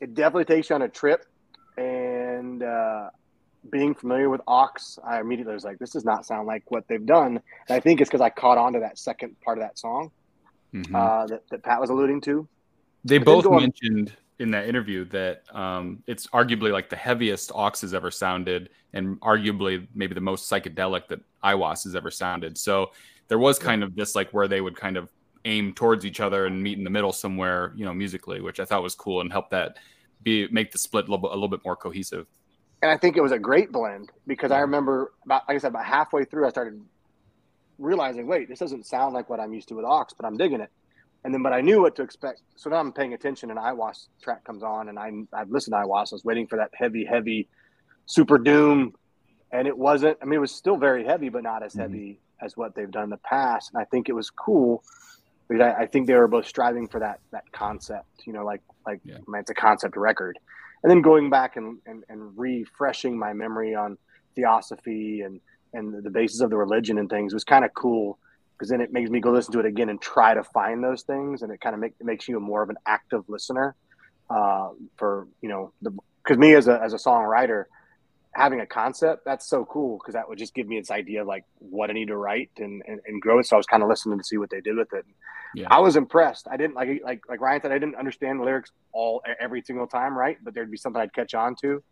it definitely takes you on a trip. And uh, being familiar with Aawks, I immediately was like, this does not sound like what they've done. And I think it's because I caught on to that second part of that song Mhm. uh, that, that Pat was alluding to. They But both on- mentioned in that interview that um, it's arguably like the heaviest Aawks has ever sounded, and arguably maybe the most psychedelic that Aiwass has ever sounded. So there was kind of this like where they would kind of aim towards each other and meet in the middle somewhere, you know, musically, which I thought was cool and helped that be make the split a little, bit- a little bit more cohesive. and I think it was a great blend because I remember about like I said about halfway through I started realizing wait this doesn't sound like what I'm used to with Aawks but I'm digging it and then but I knew what to expect. So now I'm paying attention and Aiwass track comes on and I I've listened to Aiwass I was waiting for that heavy heavy super doom. And it wasn't I mean it was still very heavy but not as mm-hmm. heavy as what they've done in the past. And I think it was cool. Because I, I think they were both striving for that that concept you know like like I mean, it's a concept record. And then going back and, and, and refreshing my memory on theosophy and and the basis of the religion and things was kind of cool because then it makes me go listen to it again and try to find those things and it kind of make, makes you more of an active listener uh, for you know the because me as a as a songwriter having a concept that's so cool because that would just give me this idea of like what I need to write and, and, and grow it. So I was kind of listening to see what they did with it. Yeah. I was impressed. I didn't like like like Ryan said I didn't understand the lyrics all every single time, right? But there'd be something I'd catch on to,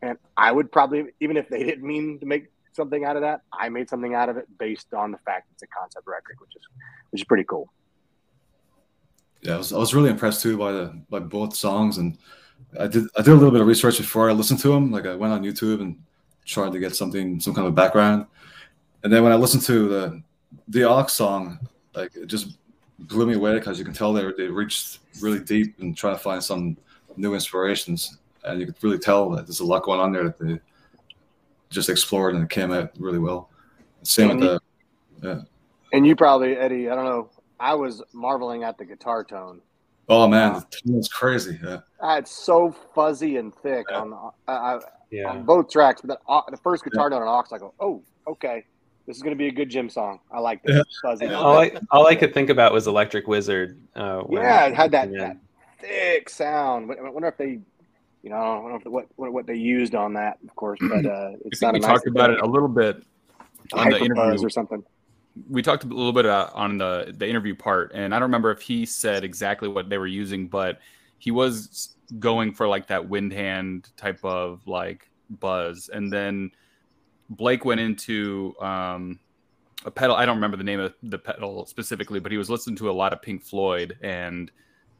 and I would probably even if they didn't mean to make something out of that, I made something out of it based on the fact it's a concept record, which is which is pretty cool. Yeah, I was, I was really impressed too by the by both songs, and I did I did a little bit of research before I listened to them. Like I went on YouTube and tried to get something some kind of background, and then when I listened to the the Aawks song, like it just blew me away because you can tell they they reached really deep and trying to find some new inspirations, and you could really tell that there's a lot going on there that they just explored and it came out really well. Same with the yeah. And you probably Eddie, I don't know. I was marveling at the guitar tone. Oh man, the tune crazy. Yeah. It's so fuzzy and thick on uh, uh, Yeah. on both tracks. But that, uh, the first guitar note on Aawks, I go, oh, okay, this is going to be a good gym song. I like this fuzzy. all I all I could think about was Electric Wizard. Uh, yeah, it had that, that thick sound. I wonder if they, you know, I don't know what what, what they used on that, of course, but uh, it's not we nice talked about it a little bit on the interview or something. we talked a little bit uh, on the the interview part, and I don't remember if he said exactly what they were using, but he was going for like that Windhand type of like buzz, and then Blake went into um, a pedal. I don't remember the name of the pedal specifically, but he was listening to a lot of Pink Floyd and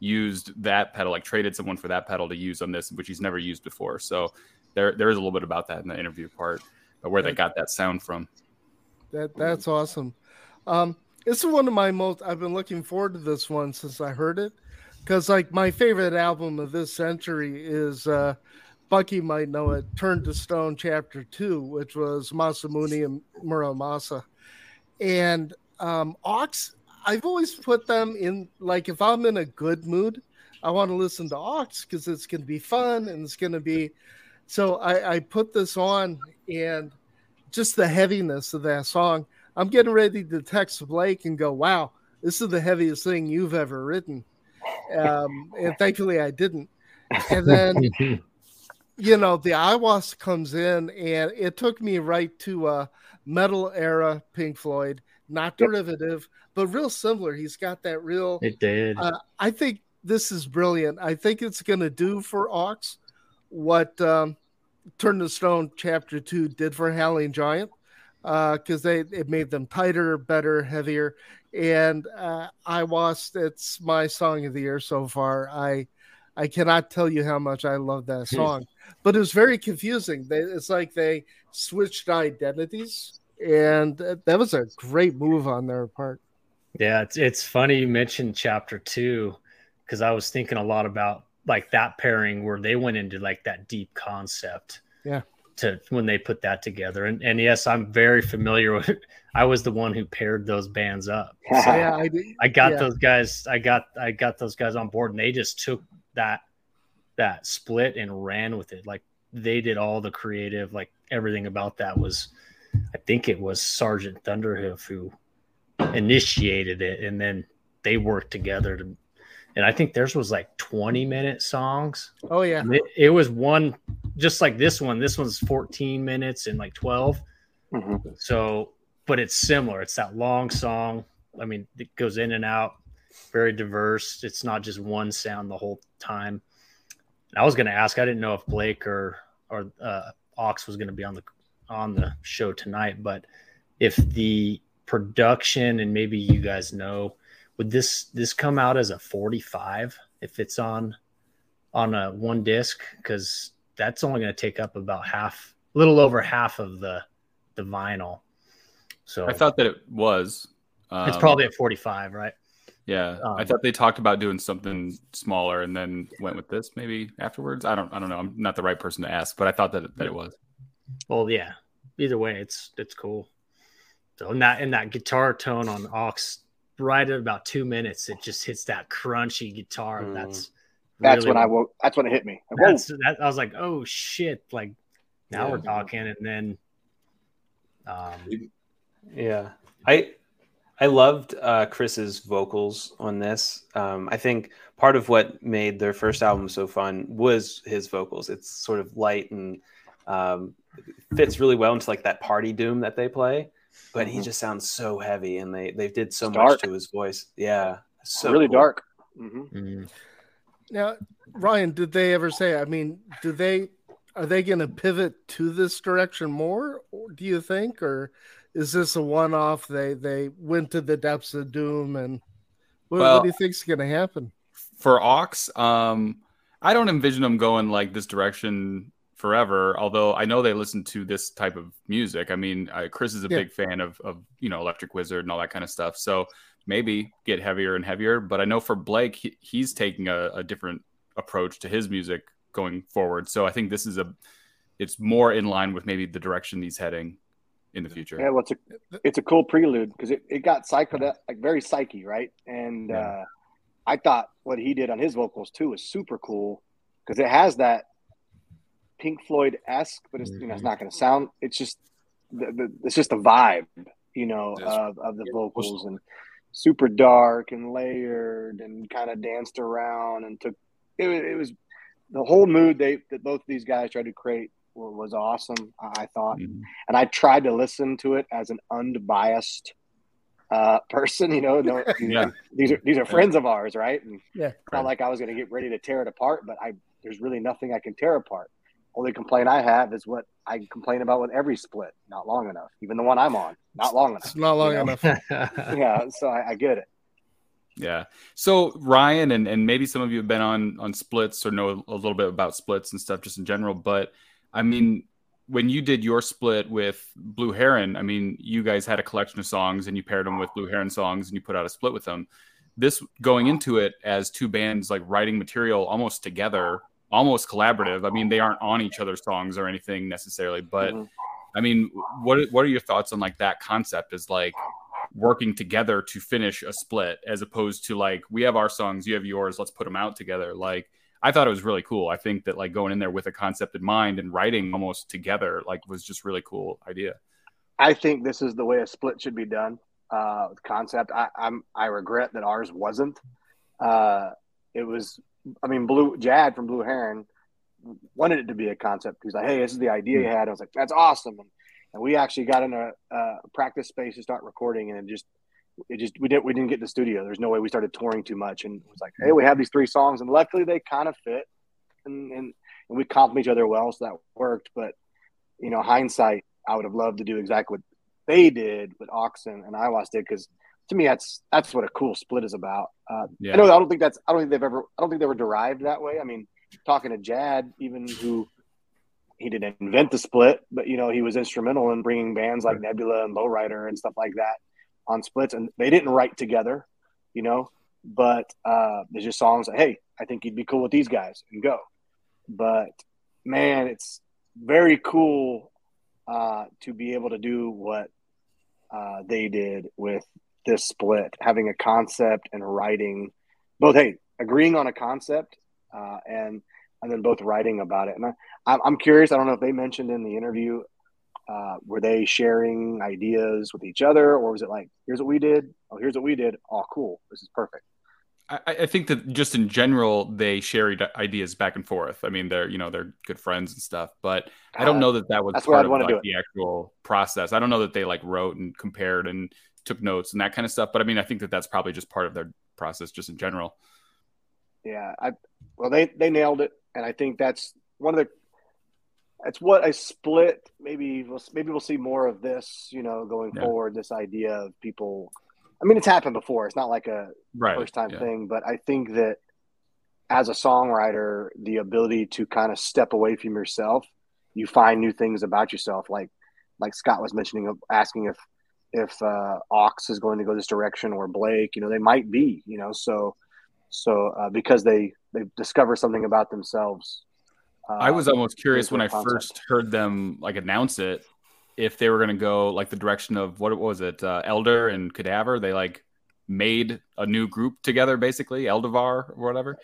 used that pedal, like traded someone for that pedal to use on this, which he's never used before. So there there is a little bit about that in the interview part, where they got that sound from. That that's awesome. Um, this is one of my most. I've been looking forward to this one since I heard it, because like my favorite album of this century is uh, Bucky might know it. Turn to Stone Chapter Two, which was Masamune and Muramasa, and um, Aawks. I've always put them in like if I'm in a good mood, I want to listen to Aawks because it's going to be fun and it's going to be. So I, I put this on and just the heaviness of that song. I'm getting ready to text Blake and go, "Wow, this is the heaviest thing you've ever written," um, and thankfully I didn't. And then, you know, the ayahuasca comes in, and it took me right to uh, metal era Pink Floyd, not derivative, but real similar. He's got that real. It did. Uh, I think this is brilliant. I think it's going to do for Aawks what um, Turn to Stone Chapter Two did for Howling Giant, because they it made them tighter, better, heavier. And uh, I was it's my song of the year so far. I I cannot tell you how much I love that song, but it was very confusing. They, it's like they switched identities, and that that was a great move on their part. Yeah, it's it's funny you mentioned chapter two because I was thinking a lot about like that pairing where they went into like that deep concept. Yeah. to when they put that together. And and yes, I'm very familiar with. I was the one who paired those bands up. So, yeah, I, I got yeah. those guys. I got I got those guys on board, and they just took that that split and ran with it. Like they did all the creative, like everything about that was. I think it was Sergeant Thunderhoof who initiated it, and then they worked together to. And I think theirs was like 20 minute songs. Oh yeah, It, it was one just like this one. This one's 14 minutes and like 12. Mhm. So, but it's similar. It's that long song. I mean, it goes in and out, very diverse. It's not just one sound the whole time. I was going to ask. I didn't know if Blake or or uh, Aawks was going to be on the on the show tonight, but if the production and maybe you guys know, would this this come out as a 45 if it's on on a one disc? Because that's only going to take up about half, a little over half of the the vinyl. So I thought that it was. Um, it's probably at 45, right? Yeah, I um, thought they talked about doing something smaller and then went with this maybe afterwards. I don't. I don't know. I'm not the right person to ask, but I thought that that it was. Well, yeah. Either way, it's it's cool. So and that and that guitar tone on Aawks, right at about two minutes, it just hits that crunchy guitar. Mm. That's That's really when I woke. That's when it hit me. Like. That's that. I was like, oh shit! Like now Yeah. we're talking, and then um, Yeah, I I loved uh, Chris's vocals on this. Um, I think part of what made their first album so fun was his vocals. It's sort of light and um, fits really well into like that party doom that they play. But he Mhm. just sounds so heavy, and they they did so It's much dark. to his voice. Yeah, so really cool. dark. hmm mm, Now, Ryan, did they ever say? I mean, do they are they going to pivot to this direction more? Or do you think, or is this a one-off? They they went to the depths of doom, and what, Well- what do you think's going to happen? For Aawks, um, I don't envision them going like this direction forever. Although I know they listen to this type of music. I mean, uh, Chris is a Yeah. big fan of of you know Electric Wizard and all that kind of stuff. So maybe get heavier and heavier. But I know for Blake, he, he's taking a, a different approach to his music going forward. So I think this is a it's more in line with maybe the direction he's heading in the future. Yeah, well, it's a it's a cool prelude because it, it got psychedelic, like very psyche, right? And Yeah. uh, I thought what he did on his vocals too was super cool because it has that Pink Floyd esque, but it's you know it's not going to sound. It's just the, the, it's just a vibe, you know, Yes. of, of the vocals and super dark and layered and kind of danced around and took it, was- it was the whole mood they that both of these guys tried to create wa- was awesome. I I thought Mhm. and I tried to listen to it as an unbiased uh, person. You know, no, Yeah. these are these are friends of ours, right? And Yeah. it's not like I was going to get ready to tear it apart, but I there's really nothing I can tear apart. Only complaint I have is what I complain about with every split, not long enough. Even the one I'm on, not long enough. It's not long you know? enough. Yeah, so I, I get it. Yeah. So Ryan and and maybe some of you have been on on splits or know a little bit about splits and stuff just in general. But I mean, when you did your split with Blue Heron, I mean, you guys had a collection of songs and you paired them with Blue Heron songs and you put out a split with them. This going into it as two bands like writing material almost together, almost collaborative. I mean, they aren't on each other's songs or anything necessarily, but Mhm. I mean, what what are your thoughts on like that concept? Is like working together to finish a split as opposed to like we have our songs, you have yours, let's put them out together. Like I thought it was really cool. I think that like going in there with a concept in mind and writing almost together like was just really cool idea. I think this is the way a split should be done. Uh, concept. I, I'm I regret that ours wasn't. Uh, it was. I mean, Blue Jad from Blue Heron wanted it to be a concept. He's like, "Hey, this is the idea you hmm. had." I was like, "That's awesome." And, and we actually got in a, a practice space to start recording, and it just it just we didn't we didn't get in the studio. There's no way we started touring too much, and it was like, "Hey, we have these three songs," and luckily they kind of fit, and, and and we complement each other well, so that worked. But you know, hindsight, I would have loved to do exactly what they did with Oxen and Aiwass did because to me that's that's what a cool split is about. Uh, Yeah. I know I don't think that's I don't think they've ever I don't think they were derived that way. I mean, talking to Jad, even who he didn't invent the split, but you know he was instrumental in bringing bands like Nebula and Lowrider and stuff like that on splits, and they didn't write together, you know. But uh, there's just songs like, "Hey, I think you'd be cool with these guys," and go. But man, it's very cool uh, to be able to do what uh, they did with this split, having a concept and writing both. Hey, agreeing on a concept uh, and and then both writing about it. And I, I'm curious. I don't know if they mentioned in the interview. Uh, were they sharing ideas with each other, or was it like, "Here's what we did. Oh, here's what we did. Oh, cool. This is perfect." I, I think that just in general they share ideas back and forth. I mean, they're you know they're good friends and stuff, but I don't uh, know that that was part of like, the actual process. I don't know that they like wrote and compared and took notes and that kind of stuff. But I mean, I think that that's probably just part of their process, just in general. Yeah, I well they they nailed it, and I think that's one of the that's what a split maybe we'll maybe we'll see more of this you know going yeah. forward this idea of people I mean, it's happened before. It's not like a right. first time yeah. thing, but I think that as a songwriter, the ability to kind of step away from yourself, you find new things about yourself. Like, like Scott was mentioning, asking if if uh, Aawks is going to go this direction or Blake. You know, they might be. You know, so so uh, because they they discover something about themselves. Uh, I was almost curious when I concept. first heard them like announce it if they were going to go like the direction of what was it, uh, Elder and Kadavar. They like made a new group together, basically Eldovar or whatever.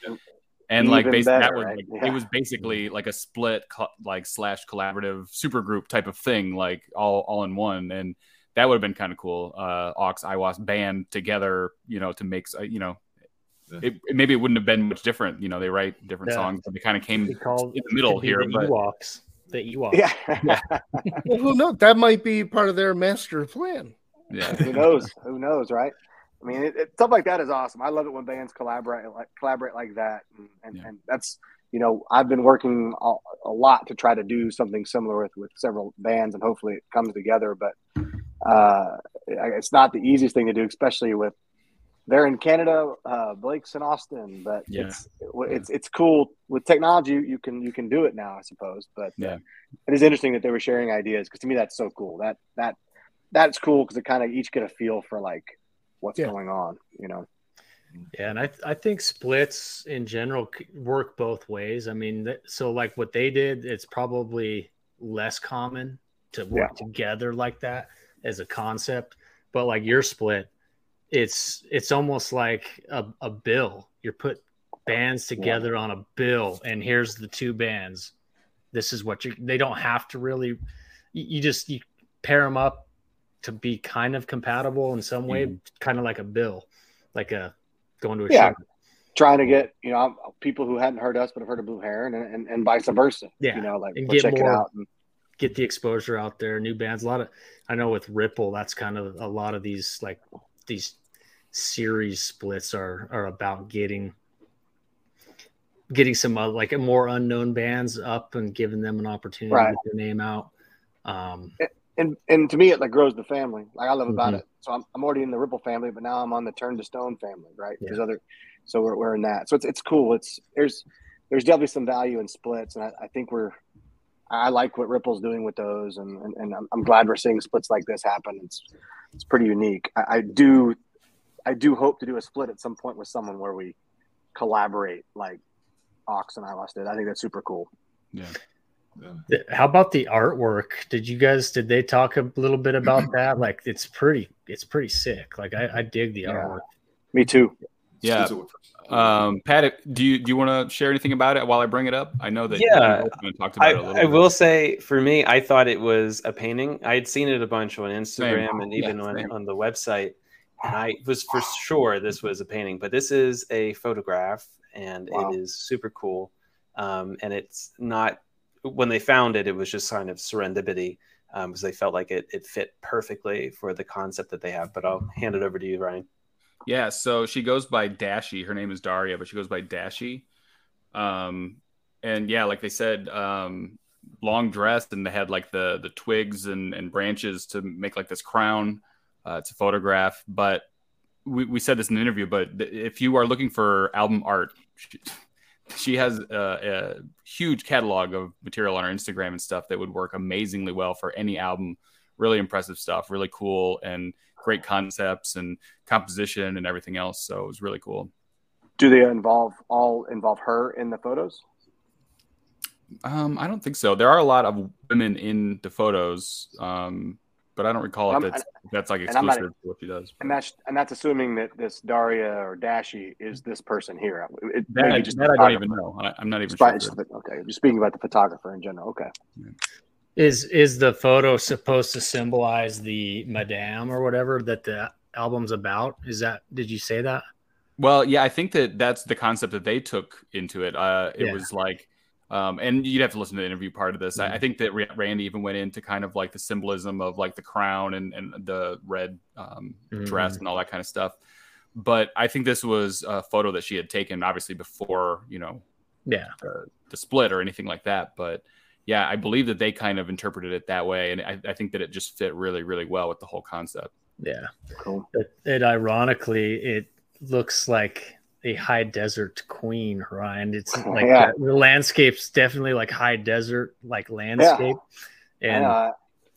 And Even like basically, better, that was right? like, yeah. it was basically like a split like slash collaborative super group type of thing, like all all in one. And that would have been kind of cool. Uh, Aawks Aiwass band together, you know, to make uh, you know it, it, maybe it wouldn't have been much different. You know, they write different yeah. songs, but they kind of came in the middle here. But, Ewoks the Ewok. Yeah. yeah. well, who knows? That might be part of their master plan. Yeah. who knows? Who knows? Right. I mean, it, it, stuff like that is awesome. I love it when bands collaborate like collaborate like that, and and, yeah. and that's you know I've been working a, a, lot to try to do something similar with with several bands, and hopefully it comes together. But uh, it's not the easiest thing to do, especially with they're in Canada. Uh, Blake's in Austin, but yeah. it's it's it's cool with technology. You can you can do it now, I suppose. But uh, yeah, uh, it is interesting that they were sharing ideas because to me that's so cool. That that that's cool because it kind of each get a feel for like what's yeah. going on. You know. Yeah, and I I think splits in general work both ways. I mean, so like what they did, it's probably less common to work yeah. together like that as a concept. But like your split, it's it's almost like a, a bill. You're put bands together yeah. on a bill, and here's the two bands. This is what you. They don't have to really. You, just you pair them up to be kind of compatible in some way, mm-hmm. kind of like a bill, like a going to a yeah. show. Trying to get you know people who hadn't heard us but have heard of Blue Heron, and, and, and vice versa. Yeah, you know, like get check more, it out. And, get the exposure out there. New bands, a lot of I know with Ripple, that's kind of a lot of these like these series splits are are about getting getting some uh, like more unknown bands up and giving them an opportunity right. to get their name out. Um, and and to me, it like grows the family. Like I love about mm-hmm. it. So I'm, I'm already in the Ripple family, but now I'm on the Turn to Stone family, right? Yeah. There's other, so we're, we're in that. So it's it's cool. It's there's there's definitely some value in splits, and I, I think we're I like what Ripple's doing with those, and and, and I'm, I'm, glad we're seeing splits like this happen. It's it's pretty unique. I, I, do I do hope to do a split at some point with someone where we collaborate like Aawks and I lost it. I think that's super cool. Yeah. yeah. How about the artwork? Did you guys did they talk a little bit about that? Like it's pretty it's pretty sick. Like I, I dig the yeah. artwork. Me too. Yeah. Um, Pat, do you do you want to share anything about it while I bring it up? I know that yeah, talked about I, it a little. I bit. will say, for me, I thought it was a painting. I had seen it a bunch on Instagram same. and even yeah, on, on the website, and I was for sure this was a painting, but this is a photograph, and wow. it is super cool. Um, and it's not when they found it, it was just kind of serendipity um, because they felt like it it fit perfectly for the concept that they have. But I'll hand it over to you, Ryan. Yeah, so she goes by Dashi. Her name is Daria, but she goes by Dashi. Um, and yeah, like they said, um, long dress, and they had like the the twigs and, and branches to make like this crown. Uh, it's a photograph, but we, we said this in the interview. But if you are looking for album art, she, she has a, a, huge catalog of material on her Instagram and stuff that would work amazingly well for any album. Really impressive stuff, really cool, and great concepts and composition and everything else. So it was really cool. Do they involve all involve her in the photos? Um, I don't think so. There are a lot of women in the photos, um, but I don't recall if that's, if that's like exclusive not, to what she does. And that's and that's assuming that this Daria or Dashi is this person here. It, that, just that I don't even know. I, am not even sure. okay, you're speaking about the photographer in general. Okay. Is is the photo supposed to symbolize the Madame or whatever that the album's about? Is that did you say that? Well, yeah, I think that that's the concept that they took into it. Uh, it yeah. was like um, and you'd have to listen to the interview part of this. Mm-hmm. I, I, think that Randy even went into kind of like the symbolism of like the crown and, and the red um, mm-hmm. dress and all that kind of stuff. But I think this was a photo that she had taken, obviously before you know, yeah, the, the split or anything like that. But yeah, I believe that they kind of interpreted it that way, and I, I think that it just fit really, really well with the whole concept. Yeah, cool. It, it ironically, it looks like a high desert queen, Ryan. It's like yeah. the, the, landscape's definitely like high desert, like landscape. Yeah. And uh,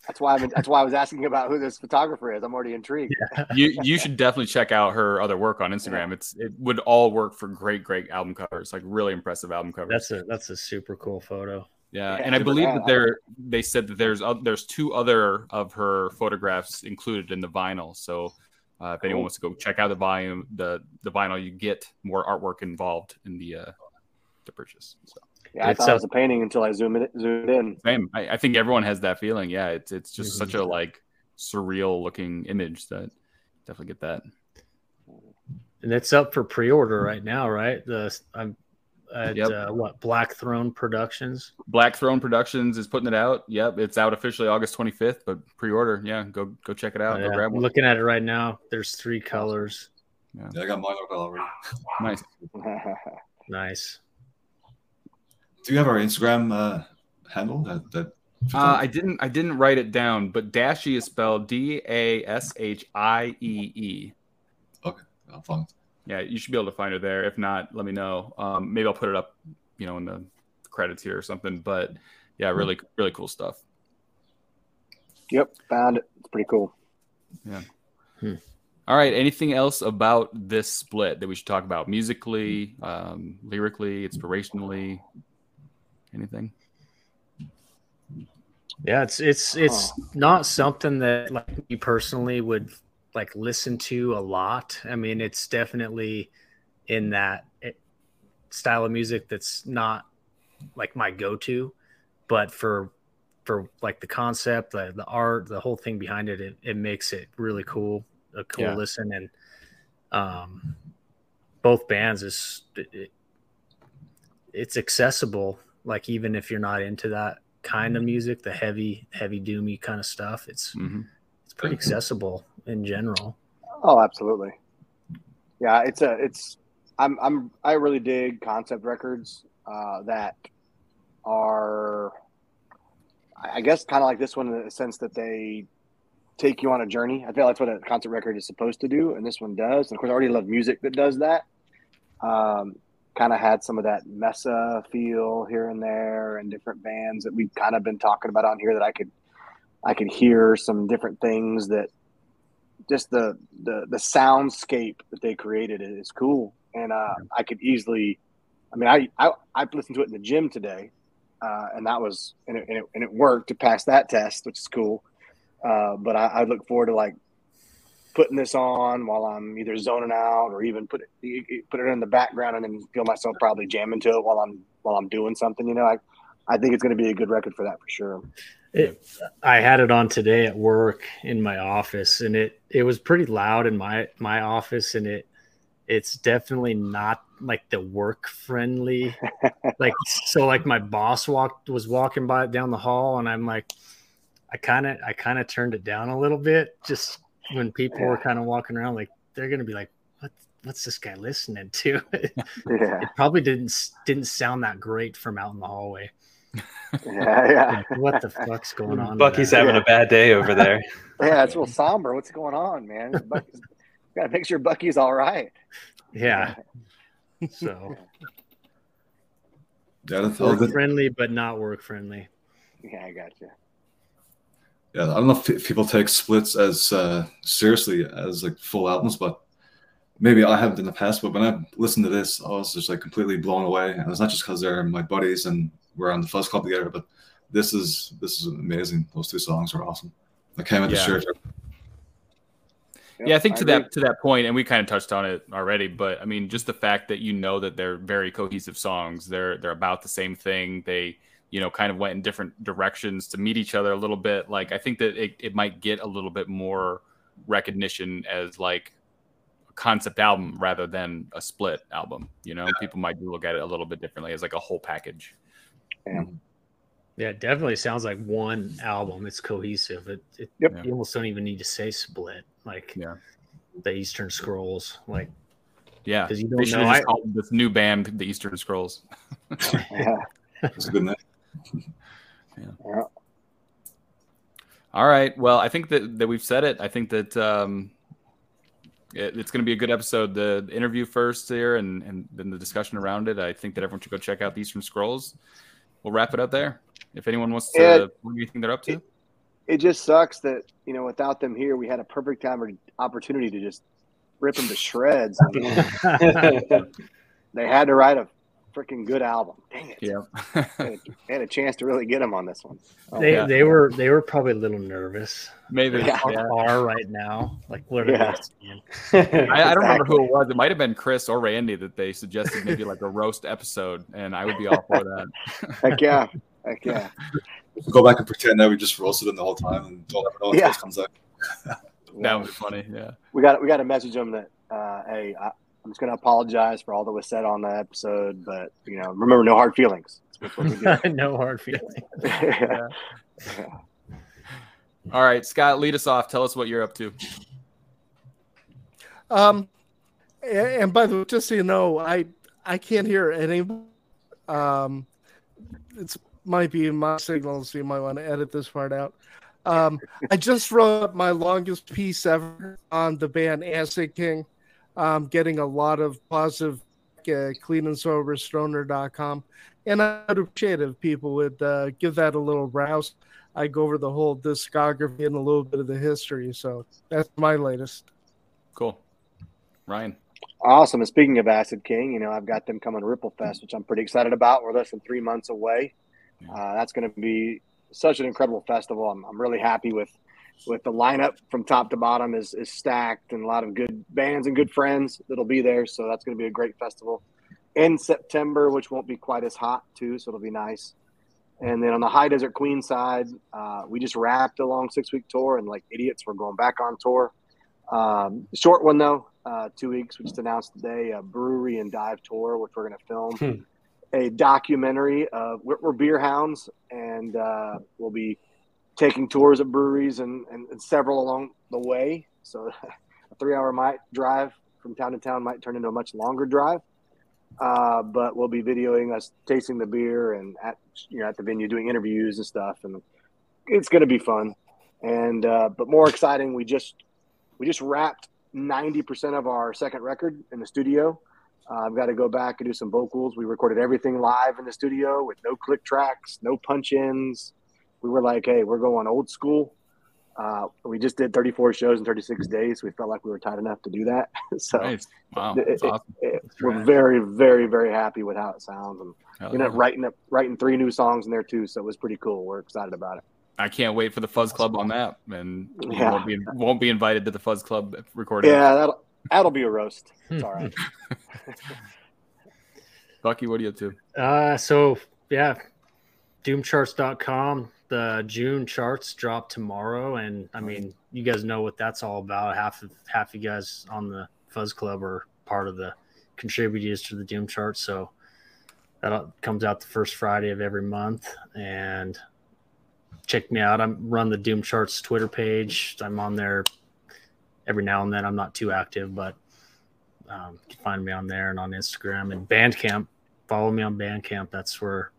that's why I'm, that's why I was asking about who this photographer is. I'm already intrigued. Yeah. you you should definitely check out her other work on Instagram. It's it would all work for great great album covers, like really impressive album covers. That's a that's a super cool photo. Yeah, and I believe that there they said that there's there's two other of her photographs included in the vinyl. So uh, if anyone wants to go check out the volume, the the vinyl, you get more artwork involved in the uh, the purchase. So. Yeah, I it's thought it was a painting until I zoomed it zoomed in. Same. I, I think everyone has that feeling. Yeah, it's it's just mm-hmm. such a like surreal looking image that definitely get that. And it's up for pre order right now, right? The I'm at yep. uh, what Black Throne Productions. Black Throne Productions is putting it out. Yep, it's out officially August 25th, but pre-order. Yeah, go go check it out. Oh, yeah. Go grab one. looking at it right now. There's three colors. Yeah, yeah I got mine already. nice. nice. Do you have our Instagram uh, handle? That that. Uh, I didn't. I didn't write it down, but Dashie is spelled D A S H I E E. Okay, I'll find it yeah, you should be able to find her there. If not, let me know. Um, maybe I'll put it up, you know, in the credits here or something. But yeah, really, really cool stuff. Yep, found it. It's pretty cool. Yeah. Hmm. All right. Anything else about this split that we should talk about musically, um, lyrically, inspirationally? Anything? Yeah, it's it's it's not something that like me personally would like listen to a lot. I mean, it's definitely in that eh, style of music that's not like my go-to, but for for like the concept, the, the art, the whole thing behind it, it, it makes it really cool, a cool yeah. listen. And um, both bands is it, it's accessible. Like even if you're not into that kind of music, the heavy, heavy doomy kind of stuff, it's mm-hmm. it's pretty accessible in general. Oh, absolutely. Yeah, it's a it's I'm I'm I really dig concept records uh, that are I guess kind of like this one in the sense that they take you on a journey. I feel like that's what a concept record is supposed to do, and this one does. And of course, I already love music that does that. Um, kind of had some of that Mesa feel here and there, and different bands that we've kind of been talking about on here that I could I could hear some different things that just the the the soundscape that they created is cool, and uh, I could easily. I mean, I I I listened to it in the gym today, uh, and that was and it, and it, and it worked to pass that test, which is cool. Uh, but I, I look forward to like putting this on while I'm either zoning out or even put it put it in the background and then feel myself probably jamming to it while I'm while I'm doing something. You know, I I think it's going to be a good record for that for sure. It, I had it on today at work in my office, and it it was pretty loud in my my office, and it it's definitely not like the work friendly. like so, like my boss walked was walking by down the hall, and I'm like, I kind of I kind of turned it down a little bit, just when people were kind of walking around, like they're gonna be like, what what's this guy listening to? yeah. It probably didn't didn't sound that great from out in the hallway yeah, yeah. what the fuck's going on? Bucky's having yeah. a bad day over there. yeah, it's a little somber. What's going on, man? Bucky's, gotta make sure Bucky's all right. Yeah. So. Yeah, that's work friendly, but not work friendly. Yeah, I got you. Yeah, I don't know if people take splits as uh, seriously as like full albums, but maybe I haven't in the past. But when I listened to this, I was just like completely blown away, and it's not just because they're my buddies and were on the Fuzz Club together. But this is this is amazing. Those two songs are awesome. I came with Yeah. the shirt. yeah, I think to agree. that to that point, and we kind of touched on it already. But I mean, just the fact that you know that they're very cohesive songs. They're they're about the same thing. They you know kind of went in different directions to meet each other a little bit. Like I think that it, it might get a little bit more recognition as like a concept album rather than a split album. You know, people might look at it a little bit differently as like a whole package. Yeah, it definitely sounds like one album. It's cohesive. It, it Yep. you almost don't even need to say split. Like Yeah. the Eastern Scrolls. Like Yeah, 'Cause you don't should know, just I- called this new band the Eastern Scrolls. Yeah. It's a good name. Yeah. All right. Well, I think that, that we've said it. I think that um, it, it's going to be a good episode. The interview first here, and and then the discussion around it. I think that everyone should go check out the Eastern Scrolls. We'll wrap it up there. If anyone wants to, Ed, what do you think they're up to? It just sucks that you know without them here, we had a perfect time or opportunity to just rip them to shreds. And they had to write a freaking good album. Dang it! Yeah. They had, they had a chance to really get them on this one. Oh, they yeah. they were they were probably a little nervous. Maybe. Yeah. Yeah. Are right now. Like what are Yeah. they saying? I, I don't remember who it was. It might have been Chris or Randy that they suggested maybe like a roast episode, and I would be all for that. Heck yeah! Heck yeah! Go back and pretend that we just roasted them the whole time and don't ever know if Yeah. comes out. That would be funny. Yeah. we got we got to message them that uh, hey, I, I'm just going to apologize for all that was said on the episode, but you know, remember, no hard feelings. That's what we do. no hard feelings. yeah. All right, Scott, lead us off. Tell us what you're up to. Um, and by the way, just so you know, I I can't hear any. Um, it's might be my signal, so you might want to edit this part out. Um, I just wrote my longest piece ever on the band Acid King. Um, getting a lot of positive uh, clean and sober stoner.com. And I'd appreciate it if people would uh, give that a little browse. I go over the whole discography and a little bit of the history. So that's my latest. Cool. Ryan. Awesome. And speaking of Acid King, you know, I've got them coming to Ripple Fest, which I'm pretty excited about. We're less than three months away. Uh, that's going to be such an incredible festival. I'm, I'm really happy with with the lineup from top to bottom is, is stacked and a lot of good bands and good friends that'll be there. So that's going to be a great festival in September, which won't be quite as hot too. So it'll be nice. And then on the High Desert Queen side, uh, we just wrapped a long six week tour and like idiots, we're going back on tour. Um, short one though, uh, two weeks. We just announced today a brewery and dive tour, which we're going to film Hmm. a documentary of we're, we're beer hounds, and uh, we'll be taking tours at breweries and, and, and several along the way. So a three hour might drive from town to town might turn into a much longer drive. Uh, but we'll be videoing us tasting the beer and at you know at the venue doing interviews and stuff, and it's going to be fun. And uh, but more exciting, we just we just wrapped ninety percent of our second record in the studio. Uh, I've got to go back and do some vocals. We recorded everything live in the studio with no click tracks, no punch ins. We were like, hey, we're going old school. Uh, we just did 34 shows in 36 days. We felt like we were tight enough to do that. so Nice. Wow. it- it- awesome. it- we're very, very, very happy with how it sounds. And Hell we ended up yeah. writing up, writing three new songs in there too. So it was pretty cool. We're excited about it. I can't wait for the Fuzz Club on that, and Yeah. won't be won't be invited to the Fuzz Club recording. Yeah, that'll that'll be a roast. It's all right. Bucky, what are you up to? Uh, so yeah, doomcharts.com. The June charts drop tomorrow, and I mean, you guys know what that's all about. Half of half you guys on the Fuzz Club are part of the contributors to the Doom charts. So that comes out the first Friday of every month, and check me out. I'm run the Doom charts Twitter page. I'm on there every now and then. I'm not too active, but um, you can find me on there and on Instagram and Bandcamp. Follow me on Bandcamp. That's where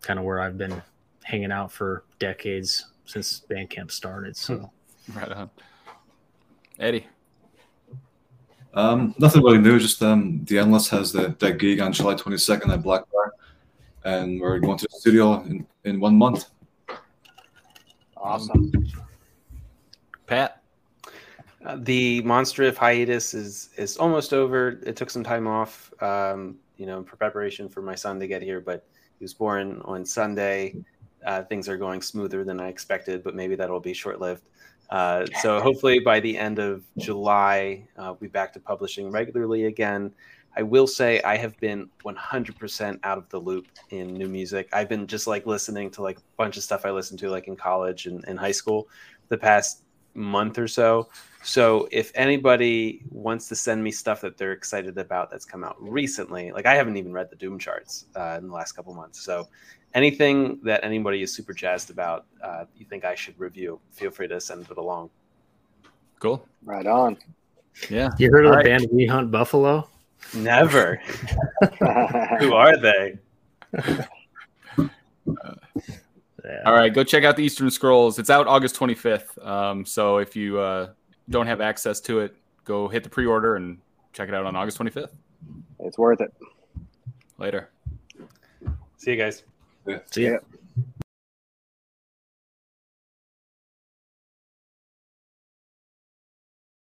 kind of where I've been hanging out for decades since Bandcamp started. So Right on. Eddy. Um, nothing really new. Just um, the Endless has the, that gig on July 22nd at Black Bar, and we're going to the studio in, in one month. Awesome. Pat. Uh, the Monster Riff hiatus is is almost over. It took some time off, um, you know, for preparation for my son to get here, but He was born on Sunday. Uh, things are going smoother than I expected, but maybe that'll be short lived. Uh, so hopefully by the end of July, uh, we'll be back to publishing regularly again. I will say I have been 100% out of the loop in new music. I've been just like listening to like a bunch of stuff I listened to like in college and in high school the past month or so. So if anybody wants to send me stuff that they're excited about that's come out recently, like I haven't even read the Doom charts uh, in the last couple months. So anything that anybody is super jazzed about, uh, you think I should review, feel free to send it along. Cool. Right on. Yeah. You heard of All the right. band We Hunt Buffalo? Never. Who are they? Yeah. All right, go check out the Eastern Scrolls. It's out August 25th. Um, so if you uh, don't have access to it, go hit the pre-order and check it out on August 25th. it's worth it. Later. See you guys. See ya. Yeah.